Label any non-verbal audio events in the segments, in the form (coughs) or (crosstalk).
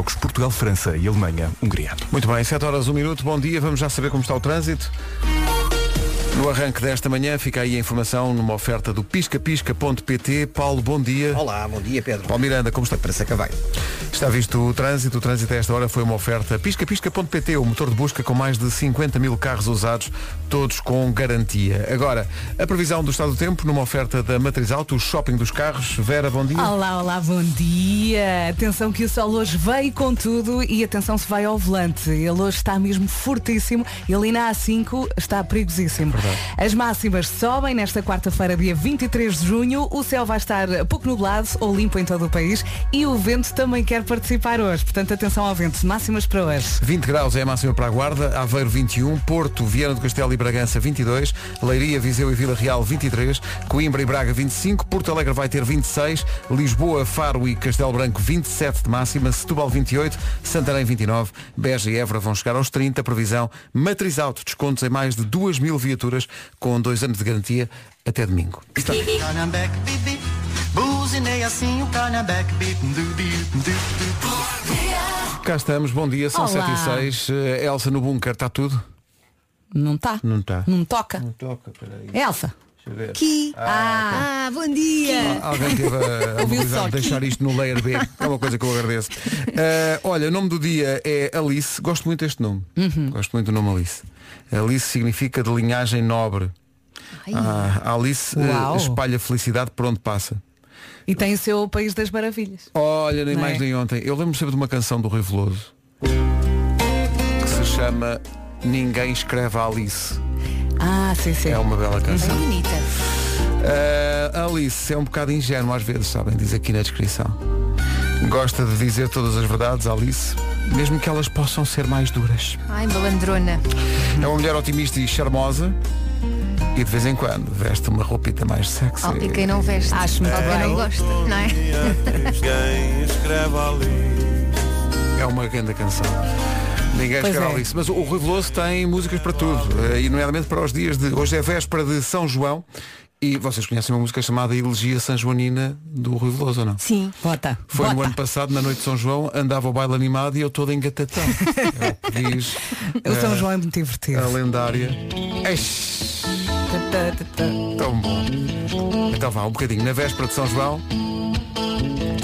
jogos Portugal-França e Alemanha-Hungria. Muito bem, 7 horas, 1 minuto, bom dia, vamos já saber como está o trânsito. No arranque desta manhã fica aí a informação numa oferta do piscapisca.pt. Paulo, bom dia. Olá, bom dia Pedro. Paulo Miranda, como está? Para Sacavai. Está visto o trânsito. O trânsito a esta hora foi uma oferta piscapisca.pt, o motor de busca com mais de 50 mil carros usados, todos com garantia. Agora, a previsão do estado do tempo numa oferta da Matriz Auto, o shopping dos carros. Vera, bom dia. Olá, olá, bom dia. Atenção que o sol hoje veio com tudo e atenção se vai ao volante. Ele hoje está mesmo fortíssimo e ali na A5 está perigosíssimo. As máximas sobem nesta quarta-feira, dia 23 de junho. O céu vai estar pouco nublado ou limpo em todo o país e o vento também quer participar hoje. Portanto, atenção ao vento. Máximas para hoje. 20 graus é a máxima para a Guarda, Aveiro 21, Porto, Viana do Castelo e Bragança 22, Leiria, Viseu e Vila Real 23, Coimbra e Braga 25, Porto Alegre vai ter 26, Lisboa, Faro e Castelo Branco 27 de máxima, Setúbal 28, Santarém 29, Beja e Évora vão chegar aos 30, previsão Matriz Auto, descontos em mais de 2 mil viaturas com dois anos de garantia até domingo. Está. Buzinei assim o Carnabec Cá estamos, bom dia, são Olá. 7 e 6. Eh, Elsa no bunker, está tudo? Não está? Não está. Não toca? toca, peraí. Elsa. Deixa eu ver. Aqui. Ah, Ah, bom dia! Alguém teve a, (laughs) a de deixar isto no layer B. (laughs) É uma coisa que eu agradeço. Eh, olha, o nome do dia é Alice. Gosto muito deste nome. Uhum. Gosto muito do nome Alice. Alice significa de linhagem nobre. Ah, Alice eh, Uau. espalha felicidade por onde passa. E tem o seu País das Maravilhas. Olha, nem Não mais é? nem ontem. Eu lembro sempre de uma canção do Rui Veloso que se chama Ninguém Escreve a Alice. Ah, sim, sim. É uma bela canção. Bonita. Uh, Alice é um bocado ingênua às vezes, sabem, diz aqui na descrição. Gosta de dizer todas as verdades, Alice, mesmo que elas possam ser mais duras. Ai, malandrona. É uma mulher otimista e charmosa e de vez em quando veste uma roupita mais sexy. Oh, e quem não veste? Acho muito Ou quem não gosta, não é? Ali É uma grande canção. Ninguém Pois escreve é. Alice. Mas o Rui Veloso tem músicas para tudo, eh, e nomeadamente para os dias de. Hoje é véspera de São João. E vocês conhecem uma música chamada Elegia Sanjoanina do Rui Veloso ou não? Sim. Bota. Foi no Bota. ano passado, na noite de São João, andava o baile animado e eu todo engatatão. (laughs) É o que diz O São eh, João é muito divertido. a lendária. Eish, tão bom. Então vá, um bocadinho. Na véspera de São João,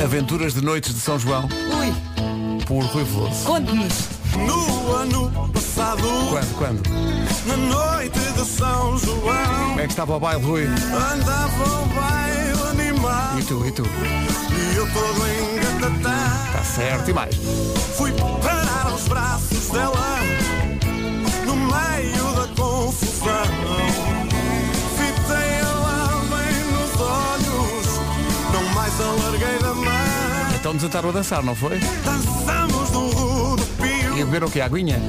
Aventuras de Noites de São João, Ui, por Rui Veloso. conte-nos. No ano passado Quando, quando? Na noite de São João Como é que estava o baile, Rui? Andava o baile animado E tu, e tu? E eu todo engatatado Está certo, e mais? Fui parar aos braços dela No meio da confusão mais alarguei da mão Então desataram a dançar, não foi? Dançamos no rodopio E beberam o quê? Aguinha?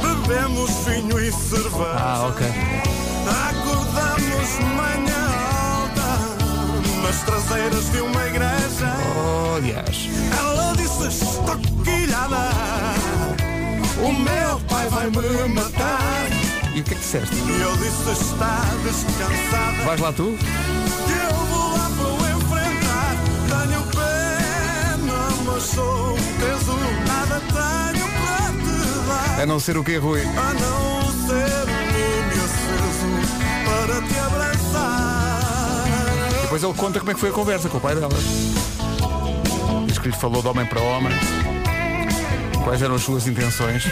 Bebemos vinho e cerveja Ah, ok. Acordamos manhã alta Nas traseiras de uma igreja Oh, aliás. Ela disse estou quilhada O meu pai vai me matar E o que é que disseste? E eu disse está descansada Vais lá tu? Sou Nada tenho para te dar A não ser o quê, Rui? A não ser um lume aceso Para te abraçar E depois ele conta como é que foi a conversa com o pai dela. Diz que lhe falou de homem para homem. Quais eram as suas intenções?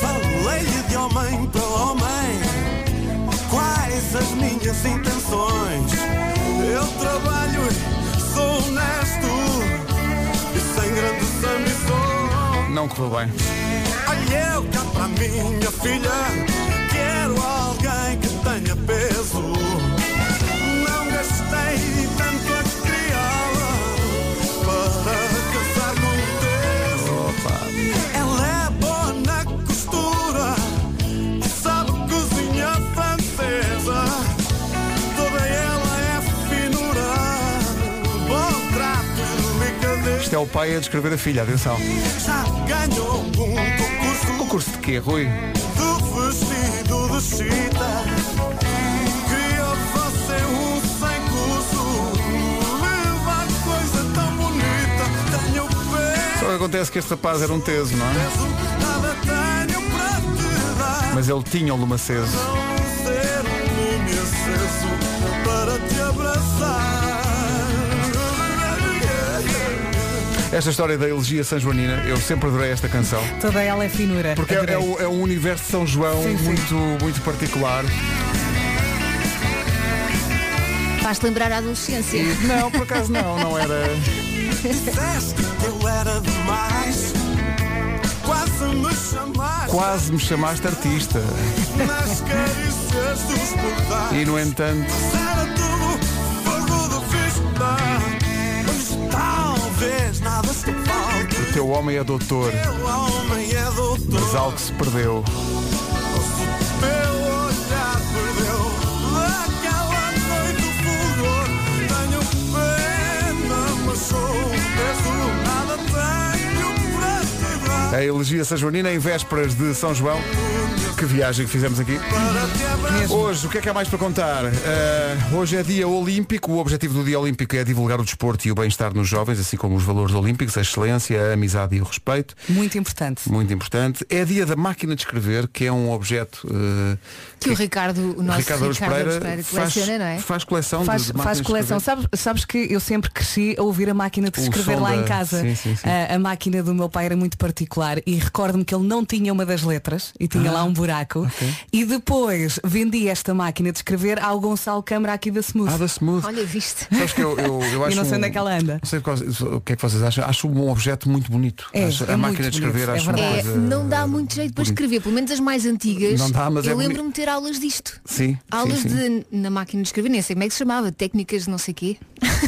Falei-lhe de homem para homem Quais as minhas intenções Eu trabalho e sou honesto Não correu bem. Olha eu cá para minha filha o pai a descrever a filha, atenção. Já ganhou um concurso Concurso de quê, Rui? do vestido de chita você um sem curso Leva coisa tão bonita Tenho pena que acontece que este rapaz era um teso, não é? Mas ele tinha um lume Esta história da elegia São Joanina, eu sempre adorei esta canção. Toda ela é finura. Porque é, é, o- é um universo de São João Sim, sim. muito, muito particular. Faz-te lembrar a adolescência. E, não, por acaso não, não era. Eu era demais. Quase me chamaste Quase me chamaste artista. E no entanto, Era tudo fogo do vista. Mas talvez nada teu homem é doutor, homem é doutor. mas algo se perdeu. A elegia São Joanina em vésperas de São João. Que viagem que fizemos aqui. Hoje, o que é que há mais para contar? Uh, hoje é dia olímpico. O objetivo do dia olímpico é divulgar o desporto e o bem-estar nos jovens, assim como os valores olímpicos, a excelência, a amizade e o respeito. Muito importante. Muito importante. É dia da máquina de escrever, que é um objeto uh, Que o Ricardo, o nosso Ricardo Ricardo, Pereira Pereira faz, coleciona, não é? faz coleção Faz, de, de faz coleção. Sabes, sabes que eu sempre cresci a ouvir a máquina de O escrever lá da- em casa. Sim, sim, sim. A, a máquina do meu pai era muito particular e recordo-me que ele não tinha uma das letras e tinha Ah, lá um buraco. E depois vendi esta máquina de escrever ao Gonçalo Câmara aqui da Smooth. Ah, da Smooth. Olha, viste? Sabes que eu, eu, eu (laughs) acho não sei um- onde é que ela anda. Não sei o que é que vocês acham. Acho um objeto muito bonito. É, Acho- é a máquina de escrever bonito, é acho uma. É, coisa. não dá muito jeito para escrever, pelo menos as mais antigas. Não dá, mas é eu boni- lembro-me de ter aulas disto. Sim, Aulas sim, sim. de na máquina de escrever, nem sei como é que se chamava, técnicas de não sei quê.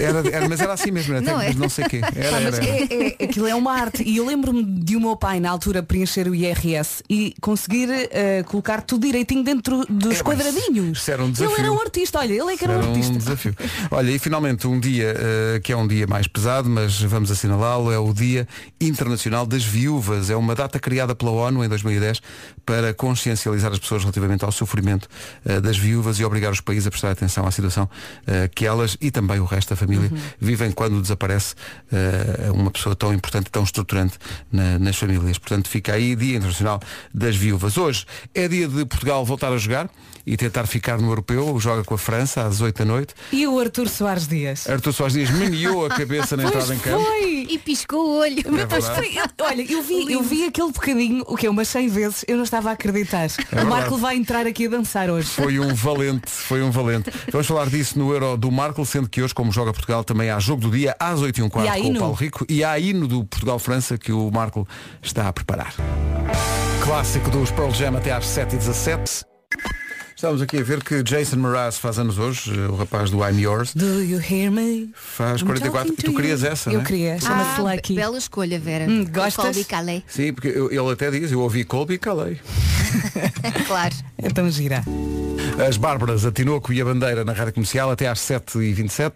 Era, era- mas era assim mesmo, era Não técnicas é? de não sei o quê. (laughs) Era, era. é- é- aquilo é uma arte. E eu lembro-me de o meu pai, na altura, preencher o IRS e conseguir eh, colocar tudo direitinho dentro dos É, quadradinhos. isso era um Ele desafio. era um artista, olha, ele é que era, Era um artista. um desafio. Olha, e finalmente um dia eh, que é um dia mais pesado, mas vamos assinalá-lo, é o Dia Internacional das Viúvas. É uma data criada pela ONU em 2010 para consciencializar as pessoas relativamente ao sofrimento eh, das viúvas e obrigar os países a prestar atenção à situação que elas e também o resto da família Uhum. vivem quando desaparece uma pessoa tão importante, tão estruturante na- nas famílias. Portanto, fica aí Dia Internacional das Viúvas. Hoje é dia de Portugal voltar a jogar e tentar ficar no europeu. Joga com a França às 8 da noite. E o Artur Soares Dias. Artur Soares Dias meneou a cabeça na entrada em campo. Foi! E piscou o olho. É Mas foi- olha, eu vi, eu vi aquele bocadinho, o que umas 100 vezes, eu não estava a acreditar. o verdade. Marco vai entrar aqui a dançar hoje. Foi um valente, foi um valente. Vamos falar disso no Euro do Marco, sendo que hoje, como joga Portugal, também há jogo do dia às 8 e um quarto E com o. Paulo Rico e há hino do Portugal-França que o Marco está a preparar. Clássico dos Pearl Jam até às 7h17. Estamos aqui a ver que Jason Mraz faz anos hoje, o rapaz do I'm Yours. Do you hear me? Faz I'm 44. talking Tu querias you. essa, Eu é? queria, chama-se Ah, Lucky. be- bela escolha, Vera. Hum, gostas? Colby Calais. Sim, porque eu- ele até diz, eu ouvi Colby e calei. (laughs) Claro. Então gira. As Bárbaras, a Tinoco e a Bandeira na Rádio Comercial até às 7h27.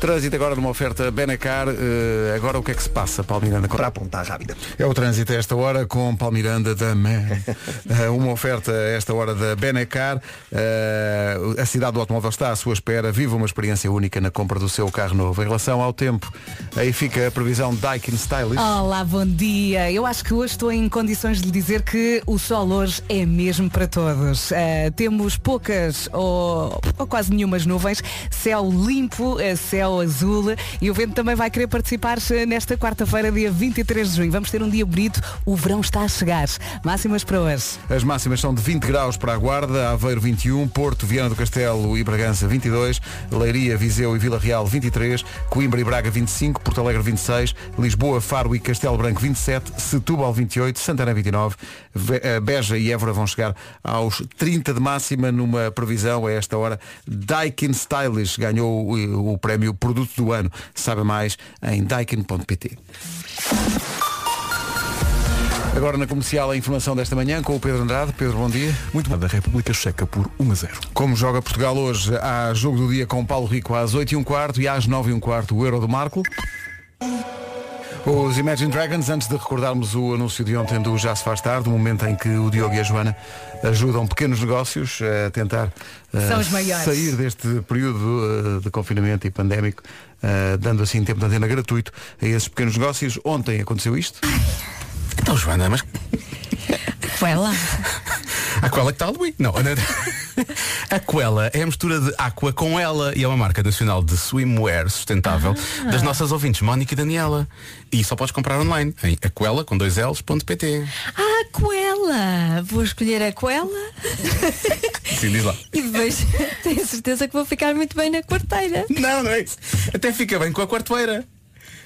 Trânsito agora numa oferta Benacar. Eh, agora o que é que se passa, Paulo Miranda? Para apontar rápida. É o trânsito a esta hora com Paulo Miranda da Man. (laughs) Eh, uma oferta a esta hora da Benacar. Eh, a cidade do automóvel está à sua espera. Viva uma experiência única na compra do seu carro novo. Em relação ao tempo, aí fica a previsão Daikin Stylish. Olá, bom dia. Eu acho que hoje estou em condições de lhe dizer que o sol hoje é mesmo para todos. Temos poucas ou, ou quase nenhumas nuvens, céu limpo, eh, céu azul e o vento também vai querer participar eh, nesta quarta-feira, dia 23 de junho. Vamos ter um dia bonito, o verão está a chegar. Máximas para hoje. As máximas são de 20 graus para a Guarda, Aveiro 21, Porto, Viana do Castelo e Bragança 22, Leiria, Viseu e Vila Real 23, Coimbra e Braga 25, Porto Alegre 26, Lisboa, Faro e Castelo Branco 27, Setúbal 28, Santana 29, Ve- eh, Beja e Évora vão chegar aos 30 de máxima numa previsão a esta hora. Daikin Stylish ganhou o, o prémio Produto do Ano. Saiba mais em daikin.pt. Agora na comercial a informação desta manhã com o Pedro Andrade. Pedro, bom dia. Muito bem, da República Checa por 1 a 0. Como joga Portugal hoje, há jogo do dia com Paulo Rico às 8 e um quarto e às 9 e um quarto o Euro do Marco. Os Imagine Dragons, antes de recordarmos o anúncio de ontem do Já se faz tarde, o momento em que o Diogo e a Joana ajudam pequenos negócios a tentar maiores. sair deste período eh, de confinamento e pandémico, eh, dando assim tempo de antena gratuito a esses pequenos negócios. Ontem aconteceu isto. Então, Joana, mas Foi lá. (laughs) a Aquela que está Halloween. Não, não. (laughs) Aquela é a mistura de Aqua com ela e é uma marca nacional de swimwear sustentável das nossas ouvintes Mónica e Daniela. E só podes comprar online em aquela com dois L's.pt. Ah, coela! Vou escolher a coela (laughs) Sim, diz lá. e depois (laughs) tenho certeza que vou ficar muito bem na quarteira. Não, não é isso. Até fica bem com a quarteira.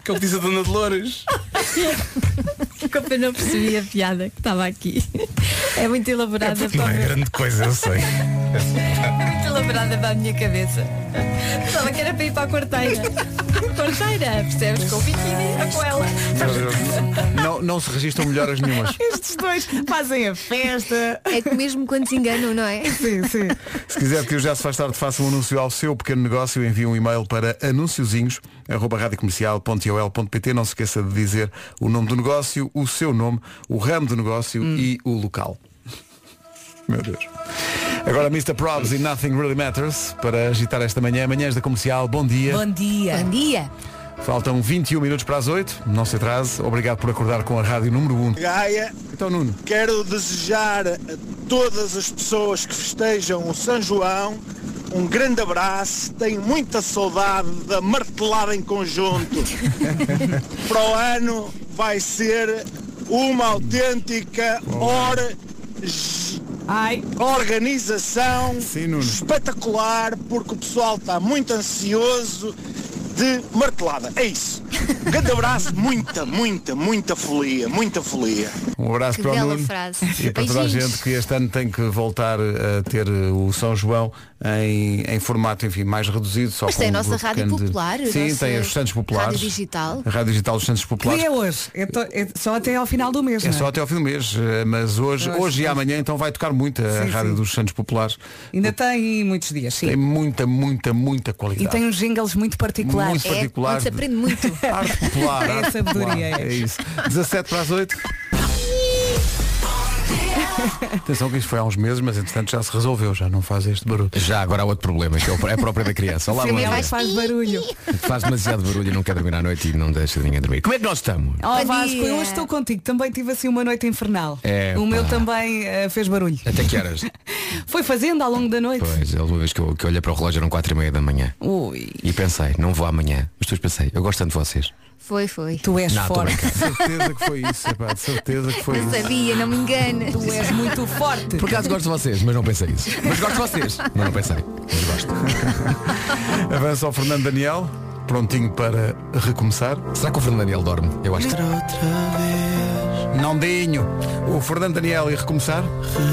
Que é o que diz a Dona Dolores. (laughs) Como eu não percebi a piada que estava aqui. É muito elaborada Não para, o é grande coisa, eu sei. muito elaborada para a minha cabeça. Pensava que era para ir para a quarteira. Quarteira, percebes? Com o biquíni, a coela. Não, não se registram melhoras nenhumas. Estes dois fazem a festa. É que mesmo quando se enganam, não é? Sim, sim. Se quiser que o Já se faz tarde faça um anúncio ao seu pequeno negócio, envie um e-mail para anunciozinhos.radiocomercial.ol.pt Não se esqueça de dizer o nome do negócio, o seu nome, o ramo do negócio e o local. Meu Deus. Agora Mr. Probs e Nothing Really Matters para agitar esta manhã. Manhãs da comercial, bom dia. Bom dia. Bom dia. Faltam 21 minutos para as 8. Não se atrase. Obrigado por acordar com a rádio número 1. Gaia, Então, Nuno. quero desejar a todas as pessoas que festejam o São João um grande abraço. Tenho muita saudade da martelada em conjunto. (laughs) Para o ano vai ser uma autêntica hora Ai, organização Sim, espetacular porque o pessoal está muito ansioso de martelada. É isso. Um grande abraço, muita, muita, muita folia, muita folia. Um abraço Que para o Nuno frase. e para toda a gente que este ano tem que voltar a ter uh, o São João em, em formato enfim, mais reduzido. Só Mas com tem a um nossa grupo rádio pequeno popular, Sim, nossa tem os Santos Populares. rádio digital. A Rádio Digital dos Santos Populares. dia é hoje? É, to- é só até ao final do mês, É não só até ao fim do mês, eh, mas hoje, Pois, hoje e amanhã então vai tocar muito a Sim, Rádio sim. dos Santos Populares. Ainda tem muitos dias, sim. Tem muita, muita, muita E qualidade. tem uns jingles muito particulares. Muito É, particular. onde se aprende muito. (laughs) Arte popular. É arte sabedoria, popular, é. É isso. 17 para as 8. Atenção que isto foi há uns meses, mas entretanto já se resolveu, já não faz este barulho. Já agora há outro problema, que é é próprio da criança. Olá, Maria. vai faz barulho. Faz demasiado barulho e não quer dormir à noite e não deixa ninguém dormir. Como é que nós estamos? Oh Vasco, eu hoje estou contigo. Também tive assim uma noite infernal. É, o meu também eh, fez barulho. Até que horas? (laughs) Foi fazendo ao longo da noite. Pois, a última vez que eu, que eu olhei para o relógio eram quatro e meia da manhã. Ui, E pensei, não vou amanhã. Mas depois pensei, eu gosto tanto de vocês. Foi, foi. tu és Não, forte. brincando. Certeza que foi isso, epá, de certeza que foi Não isso. sabia, não me engana. Tu és muito forte. Por acaso gosto de vocês, mas não pensei isso. Mas gosto de vocês, mas não pensei. Mas gosto. (laughs) Avança o Fernando Daniel, prontinho para recomeçar. Será que o Fernando Daniel dorme? Eu acho que Não dinho. O Fernando Daniel e recomeçar. Foi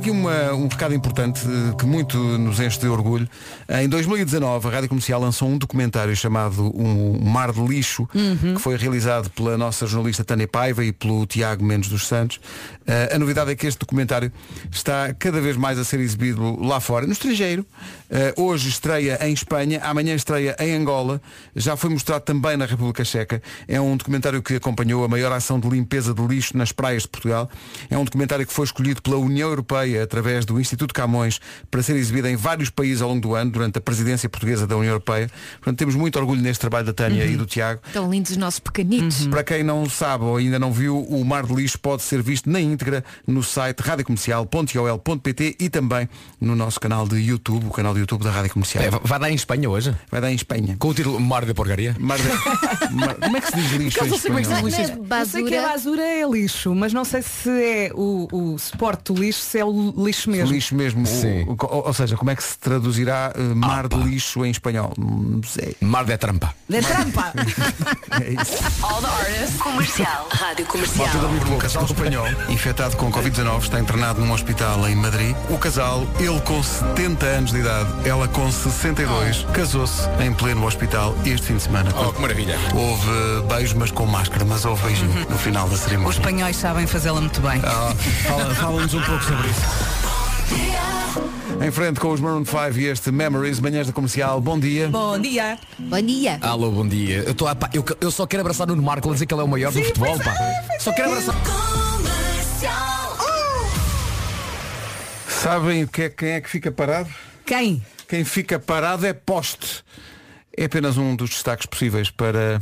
aqui uma- um recado importante eh, que muito nos enche de orgulho. Em 2019, a Rádio Comercial lançou um documentário chamado Um Mar de Lixo, que foi realizado pela nossa jornalista Tânia Paiva e pelo Tiago Mendes dos Santos. Eh, a novidade é que este documentário está cada vez mais a ser exibido lá fora, no estrangeiro. Eh, hoje estreia em Espanha, amanhã estreia em Angola, já foi mostrado também na República Checa. É um documentário que acompanhou a maior ação de limpeza de lixo nas praias de Portugal. É um documentário que foi escolhido pela União Europeia através do Instituto Camões para ser exibido em vários países ao longo do ano, durante a presidência portuguesa da União Europeia. Portanto, temos muito orgulho neste trabalho da Tânia e do Tiago. Tão lindos os nossos pequenitos. Para quem não sabe ou ainda não viu, o Mar de Lixo pode ser visto na íntegra no site radiocomercial.ol.pt e também no nosso canal de YouTube, o canal de YouTube da Rádio Comercial. É, vai dar em Espanha hoje? Vai dar em Espanha. Com o título Mar de Porcaria? Mar de... (laughs) Mar- Como é que se diz lixo não sei é. Não é sei que a basura. basura é lixo, mas não sei se é o, o suporte do lixo, se é o lixo mesmo. Lixo mesmo. Sim. O- o- ou, seja, como é que se traduzirá eh, mar de lixo em espanhol? Não sei. Mar de Trampa. Da trampa. (laughs) É isso. All the artists. Comercial. Rádio Comercial. Um casal espanhol infectado com Covid-19 está internado num hospital em Madrid. O casal, ele com 70 anos de idade, ela com 62, casou-se em pleno hospital este fim de semana. Oh, que maravilha. Houve eh, beijo, mas com máscara, mas houve beijinho no final da Os cerimónia. espanhóis sabem fazê-la muito bem. Ah, fala- Fala-nos um pouco sobre isso. Em frente com os Maroon 5 e este Memories, manhãs da comercial. Bom dia. Bom dia. Bom dia. Alô, bom dia. Eu, tô, pá, eu, eu só quero abraçar o Nuno Marco, dizer que ele é o maior do futebol, pá. Só quero abraçar. Sabem o que é, quem é que fica parado? Quem? Quem fica parado é poste. É apenas um dos destaques possíveis para,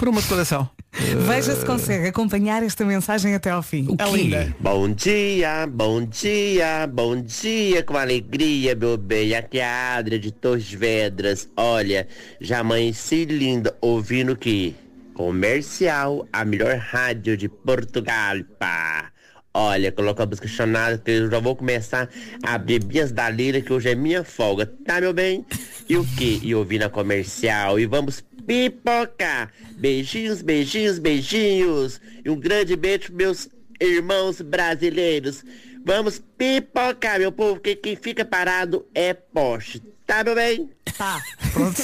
para uma declaração. (laughs) Veja se consegue acompanhar esta mensagem até ao fim. É linda. Bom dia, bom dia, bom dia, com alegria, meu bem. Aqui é a Adria de Torres Vedras. Olha, já amanheci linda ouvindo que comercial, a melhor rádio de Portugal, pá. Olha, coloca a música chamada que eu já vou começar a bebidas da lira que hoje é minha folga, tá meu bem? E o que? E ouvir na comercial e vamos pipocar. Beijinhos, beijinhos, beijinhos. E um grande beijo pros meus irmãos brasileiros. Vamos pipocar, meu povo, que quem fica parado é poste. Tá, meu bem? Tá. Pronto.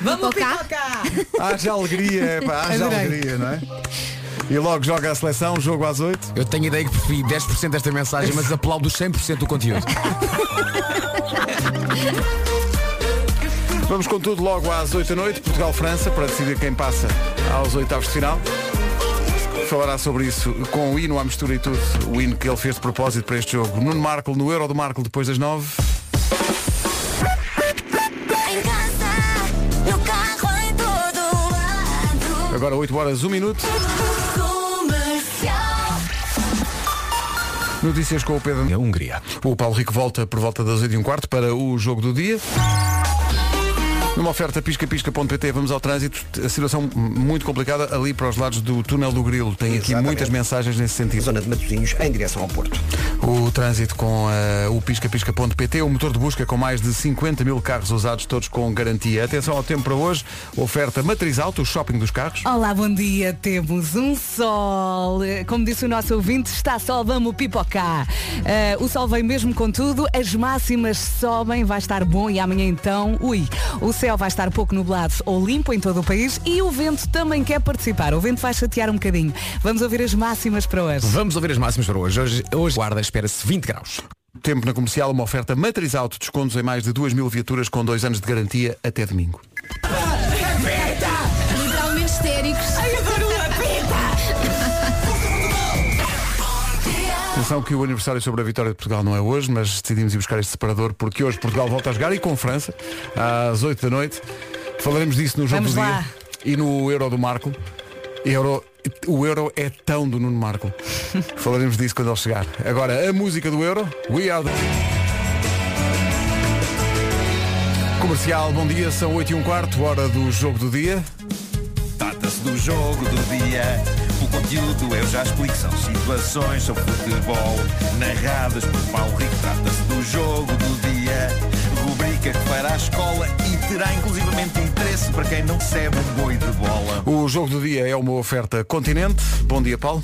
Vamos pipocar. Haja alegria, pá, haja Adorei. alegria, não é? E logo joga a seleção, jogo às 8. Eu tenho ideia que percebi 10% desta mensagem, mas aplaudo 100% do conteúdo. (laughs) Vamos com tudo logo às 8 da noite, Portugal-França, para decidir quem passa aos oitavos de final. Falará sobre isso com o hino à mistura e tudo, o hino que ele fez de propósito para este jogo. Nuno Marco, no Euro do Marco, depois das 9. Em casa, no carro, em todo lado. Agora 8 horas, 1 minuto. Notícias com o Pedro. A Hungria. O Paulo Rico volta por volta das 8 e um quarto para o jogo do dia. Numa oferta piscapisca.pt, vamos ao trânsito. A situação muito complicada ali para os lados do túnel do Grilo. Tem aqui Exatamente. muitas mensagens nesse sentido. Zona de Matosinhos em direção ao Porto. O trânsito com eh, o piscapisca.pt, o motor de busca com mais de 50 mil carros usados, todos com garantia. Atenção ao tempo para hoje. Oferta Matriz Auto, o shopping dos carros. Olá, bom dia. Temos um sol. Como disse o nosso ouvinte, está sol, vamos pipocar. Eh, o sol vem mesmo com tudo, as máximas sobem, vai estar bom e amanhã então, ui, o céu vai estar pouco nublado ou limpo em todo o país e o vento também quer participar. O vento vai chatear um bocadinho. Vamos ouvir as máximas para hoje. Vamos ouvir as máximas para hoje. Hoje, hoje guarda, espera-se 20 graus. Tempo na comercial, uma oferta Matriz Auto, descontos em mais de 2 mil viaturas com dois anos de garantia até domingo. Atenção que o aniversário sobre a vitória de Portugal não é hoje, mas decidimos ir buscar este separador porque hoje Portugal volta a jogar e com França às 8 da noite. Falaremos disso no jogo Vamos do lá. dia e no Euro do Marco. Euro, o Euro é tão do Nuno Marco. (laughs) Falaremos disso quando ele chegar. Agora, a música do Euro, We Are the... Comercial, bom dia, são 8 e um quarto, hora do jogo do dia. Do jogo do dia. O conteúdo eu já explico. São situações sobre futebol narradas por Paulo Rico. Trata-se do jogo do dia. Rubrica que fará a escola e terá inclusivamente interesse para quem não recebe um boi de bola. O jogo do dia é uma oferta Continente. Bom dia, Paulo.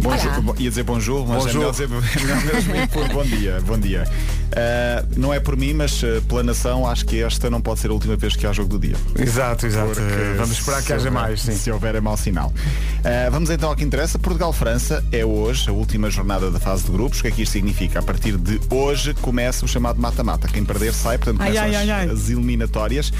Bom jogo, ia dizer bonjour, mas Bom é melhor, jogo. dizer, é melhor mesmo por bom dia. Bom dia. Uh, não é por mim, mas uh, pela nação, acho que esta não pode ser a última vez que há jogo do dia. Exato, exato. Porque Eh, Vamos esperar que haja houver- mais, sim. Se houver é mau sinal. Uh, vamos então ao que interessa. Portugal-França é hoje a última jornada da fase de grupos. O que é que isto significa? A partir de hoje começa o chamado mata-mata. Quem perder sai, portanto Ai, começam ai, as, ai, ai. as eliminatórias.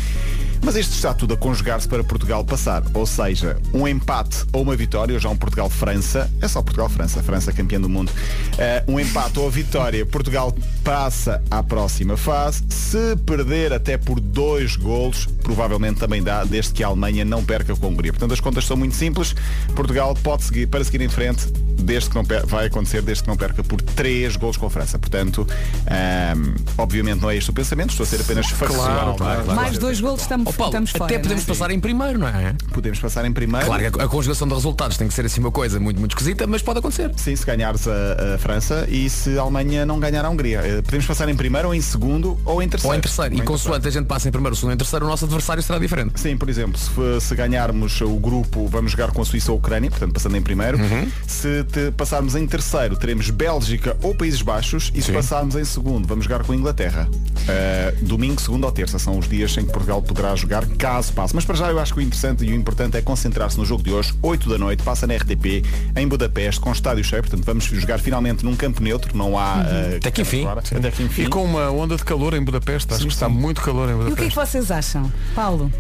Mas isto está tudo a conjugar-se para Portugal passar. Ou seja, um empate ou uma vitória, ou já um Portugal-França, é só Portugal-França, França campeã do mundo. Uh, um empate ou a vitória, Portugal passa à próxima fase. Se perder até por dois golos, provavelmente também dá, desde que a Alemanha não perca com a Hungria. Portanto, as contas são muito simples. Portugal pode seguir, para seguir em frente, desde que não per- vai acontecer, desde que não perca por três golos com a França. Portanto, um, obviamente não é este o pensamento, estou a ser apenas factual. Claro, claro, claro. Mais dois golos estamos, Ó, Paulo, estamos fora. até podemos é? passar em primeiro, não é? Podemos passar em primeiro. Claro que a, a conjugação de resultados tem que ser assim uma coisa muito, muito esquisita, mas pode acontecer. Sim, se ganhares a, a França e se a Alemanha não ganhar a Hungria. Eh, Podemos passar em primeiro ou em segundo ou em terceiro. Ou em terceiro. Ou E em consoante a gente passa em primeiro, segundo ou em terceiro, o nosso adversário será diferente. Sim, por exemplo, se, se ganharmos o grupo, vamos jogar com a Suíça ou a Ucrânia, portanto passando em primeiro. Uhum. Se te- passarmos em terceiro, teremos Bélgica ou Países Baixos. E se Sim. passarmos em segundo, vamos jogar com a Inglaterra. Uh, domingo, segunda ou terça são os dias em que Portugal poderá jogar, caso passe. Mas para já eu acho que o interessante e o importante é concentrar-se no jogo de hoje, 8 da noite, passa na RTP, em Budapeste, com estádio cheio. Portanto, vamos jogar finalmente num campo neutro, não há. uh, Até que enfim. Até que enfim. E com uma onda de calor em Budapeste, acho que está muito calor em E o que é que Budapeste. vocês acham? Paulo?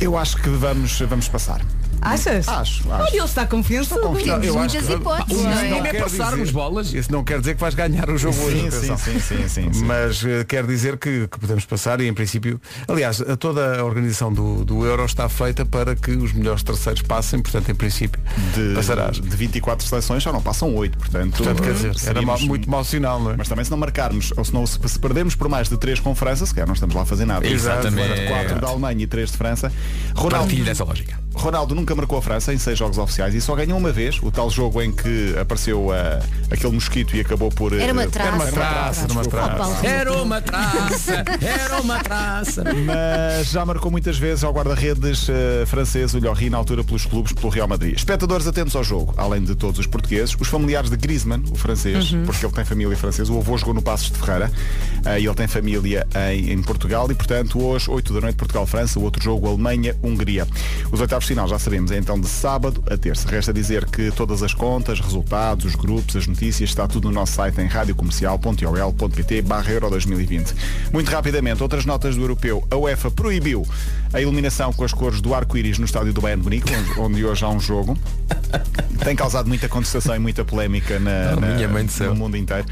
Eu acho que vamos, vamos passar. Achas? Acho, acho. Olha, ele está confiançudo. Não, eu acho muitas que- hipóteses, Isso não é? não É quer passarmos dizer- bolas. Isso não quer dizer que vais ganhar o jogo hoje. Sim, atenção. sim, sim, sim, sim, sim. Mas eh, quer dizer que, que podemos passar e em princípio, aliás, a toda a organização do, do Euro está feita para que os melhores terceiros passem, portanto em princípio de, passarás. de 24 seleções já não passam 8, portanto, Portanto, quer dizer, era seríamos- mau- muito mau sinal, não é? Mas também se não marcarmos, ou se, não, se, se perdermos por mais de 3 com França, se calhar não estamos lá a fazer nada. Exatamente. 4 da Alemanha e 3 de França. Ronaldo, Partilho dessa lógica. Ronaldo nunca marcou a França em 6 jogos oficiais e só ganhou uma vez, o tal jogo em que apareceu ah, aquele mosquito e acabou por. Era uma traça. Era uma traça, era uma traça. Era uma traça, era uma traça. mas já marcou muitas vezes ao guarda-redes eh, francês, o Lloris, na altura pelos clubes, pelo Real Madrid. Espectadores atentos ao jogo, além de todos os portugueses, os familiares de Griezmann, o francês, porque ele tem família francesa, o avô jogou no Passos de Ferreira eh, e ele tem família em, em Portugal e, portanto, hoje, 8 da noite, Portugal-França, o outro jogo, Alemanha-Hungria. Os oitavos de final, já sabemos, é então de sábado a terça. Resta dizer que todas as contas, resultados, os grupos, as notícias, está tudo no nosso site em radiocomercial.ol.pt barra Euro 2020. Muito rapidamente, outras notas do europeu. A UEFA proibiu a iluminação com as cores do arco-íris no estádio do Bayern de Munique, onde, hoje há um jogo. Tem causado muita contestação e muita polémica na, na- no mundo inteiro.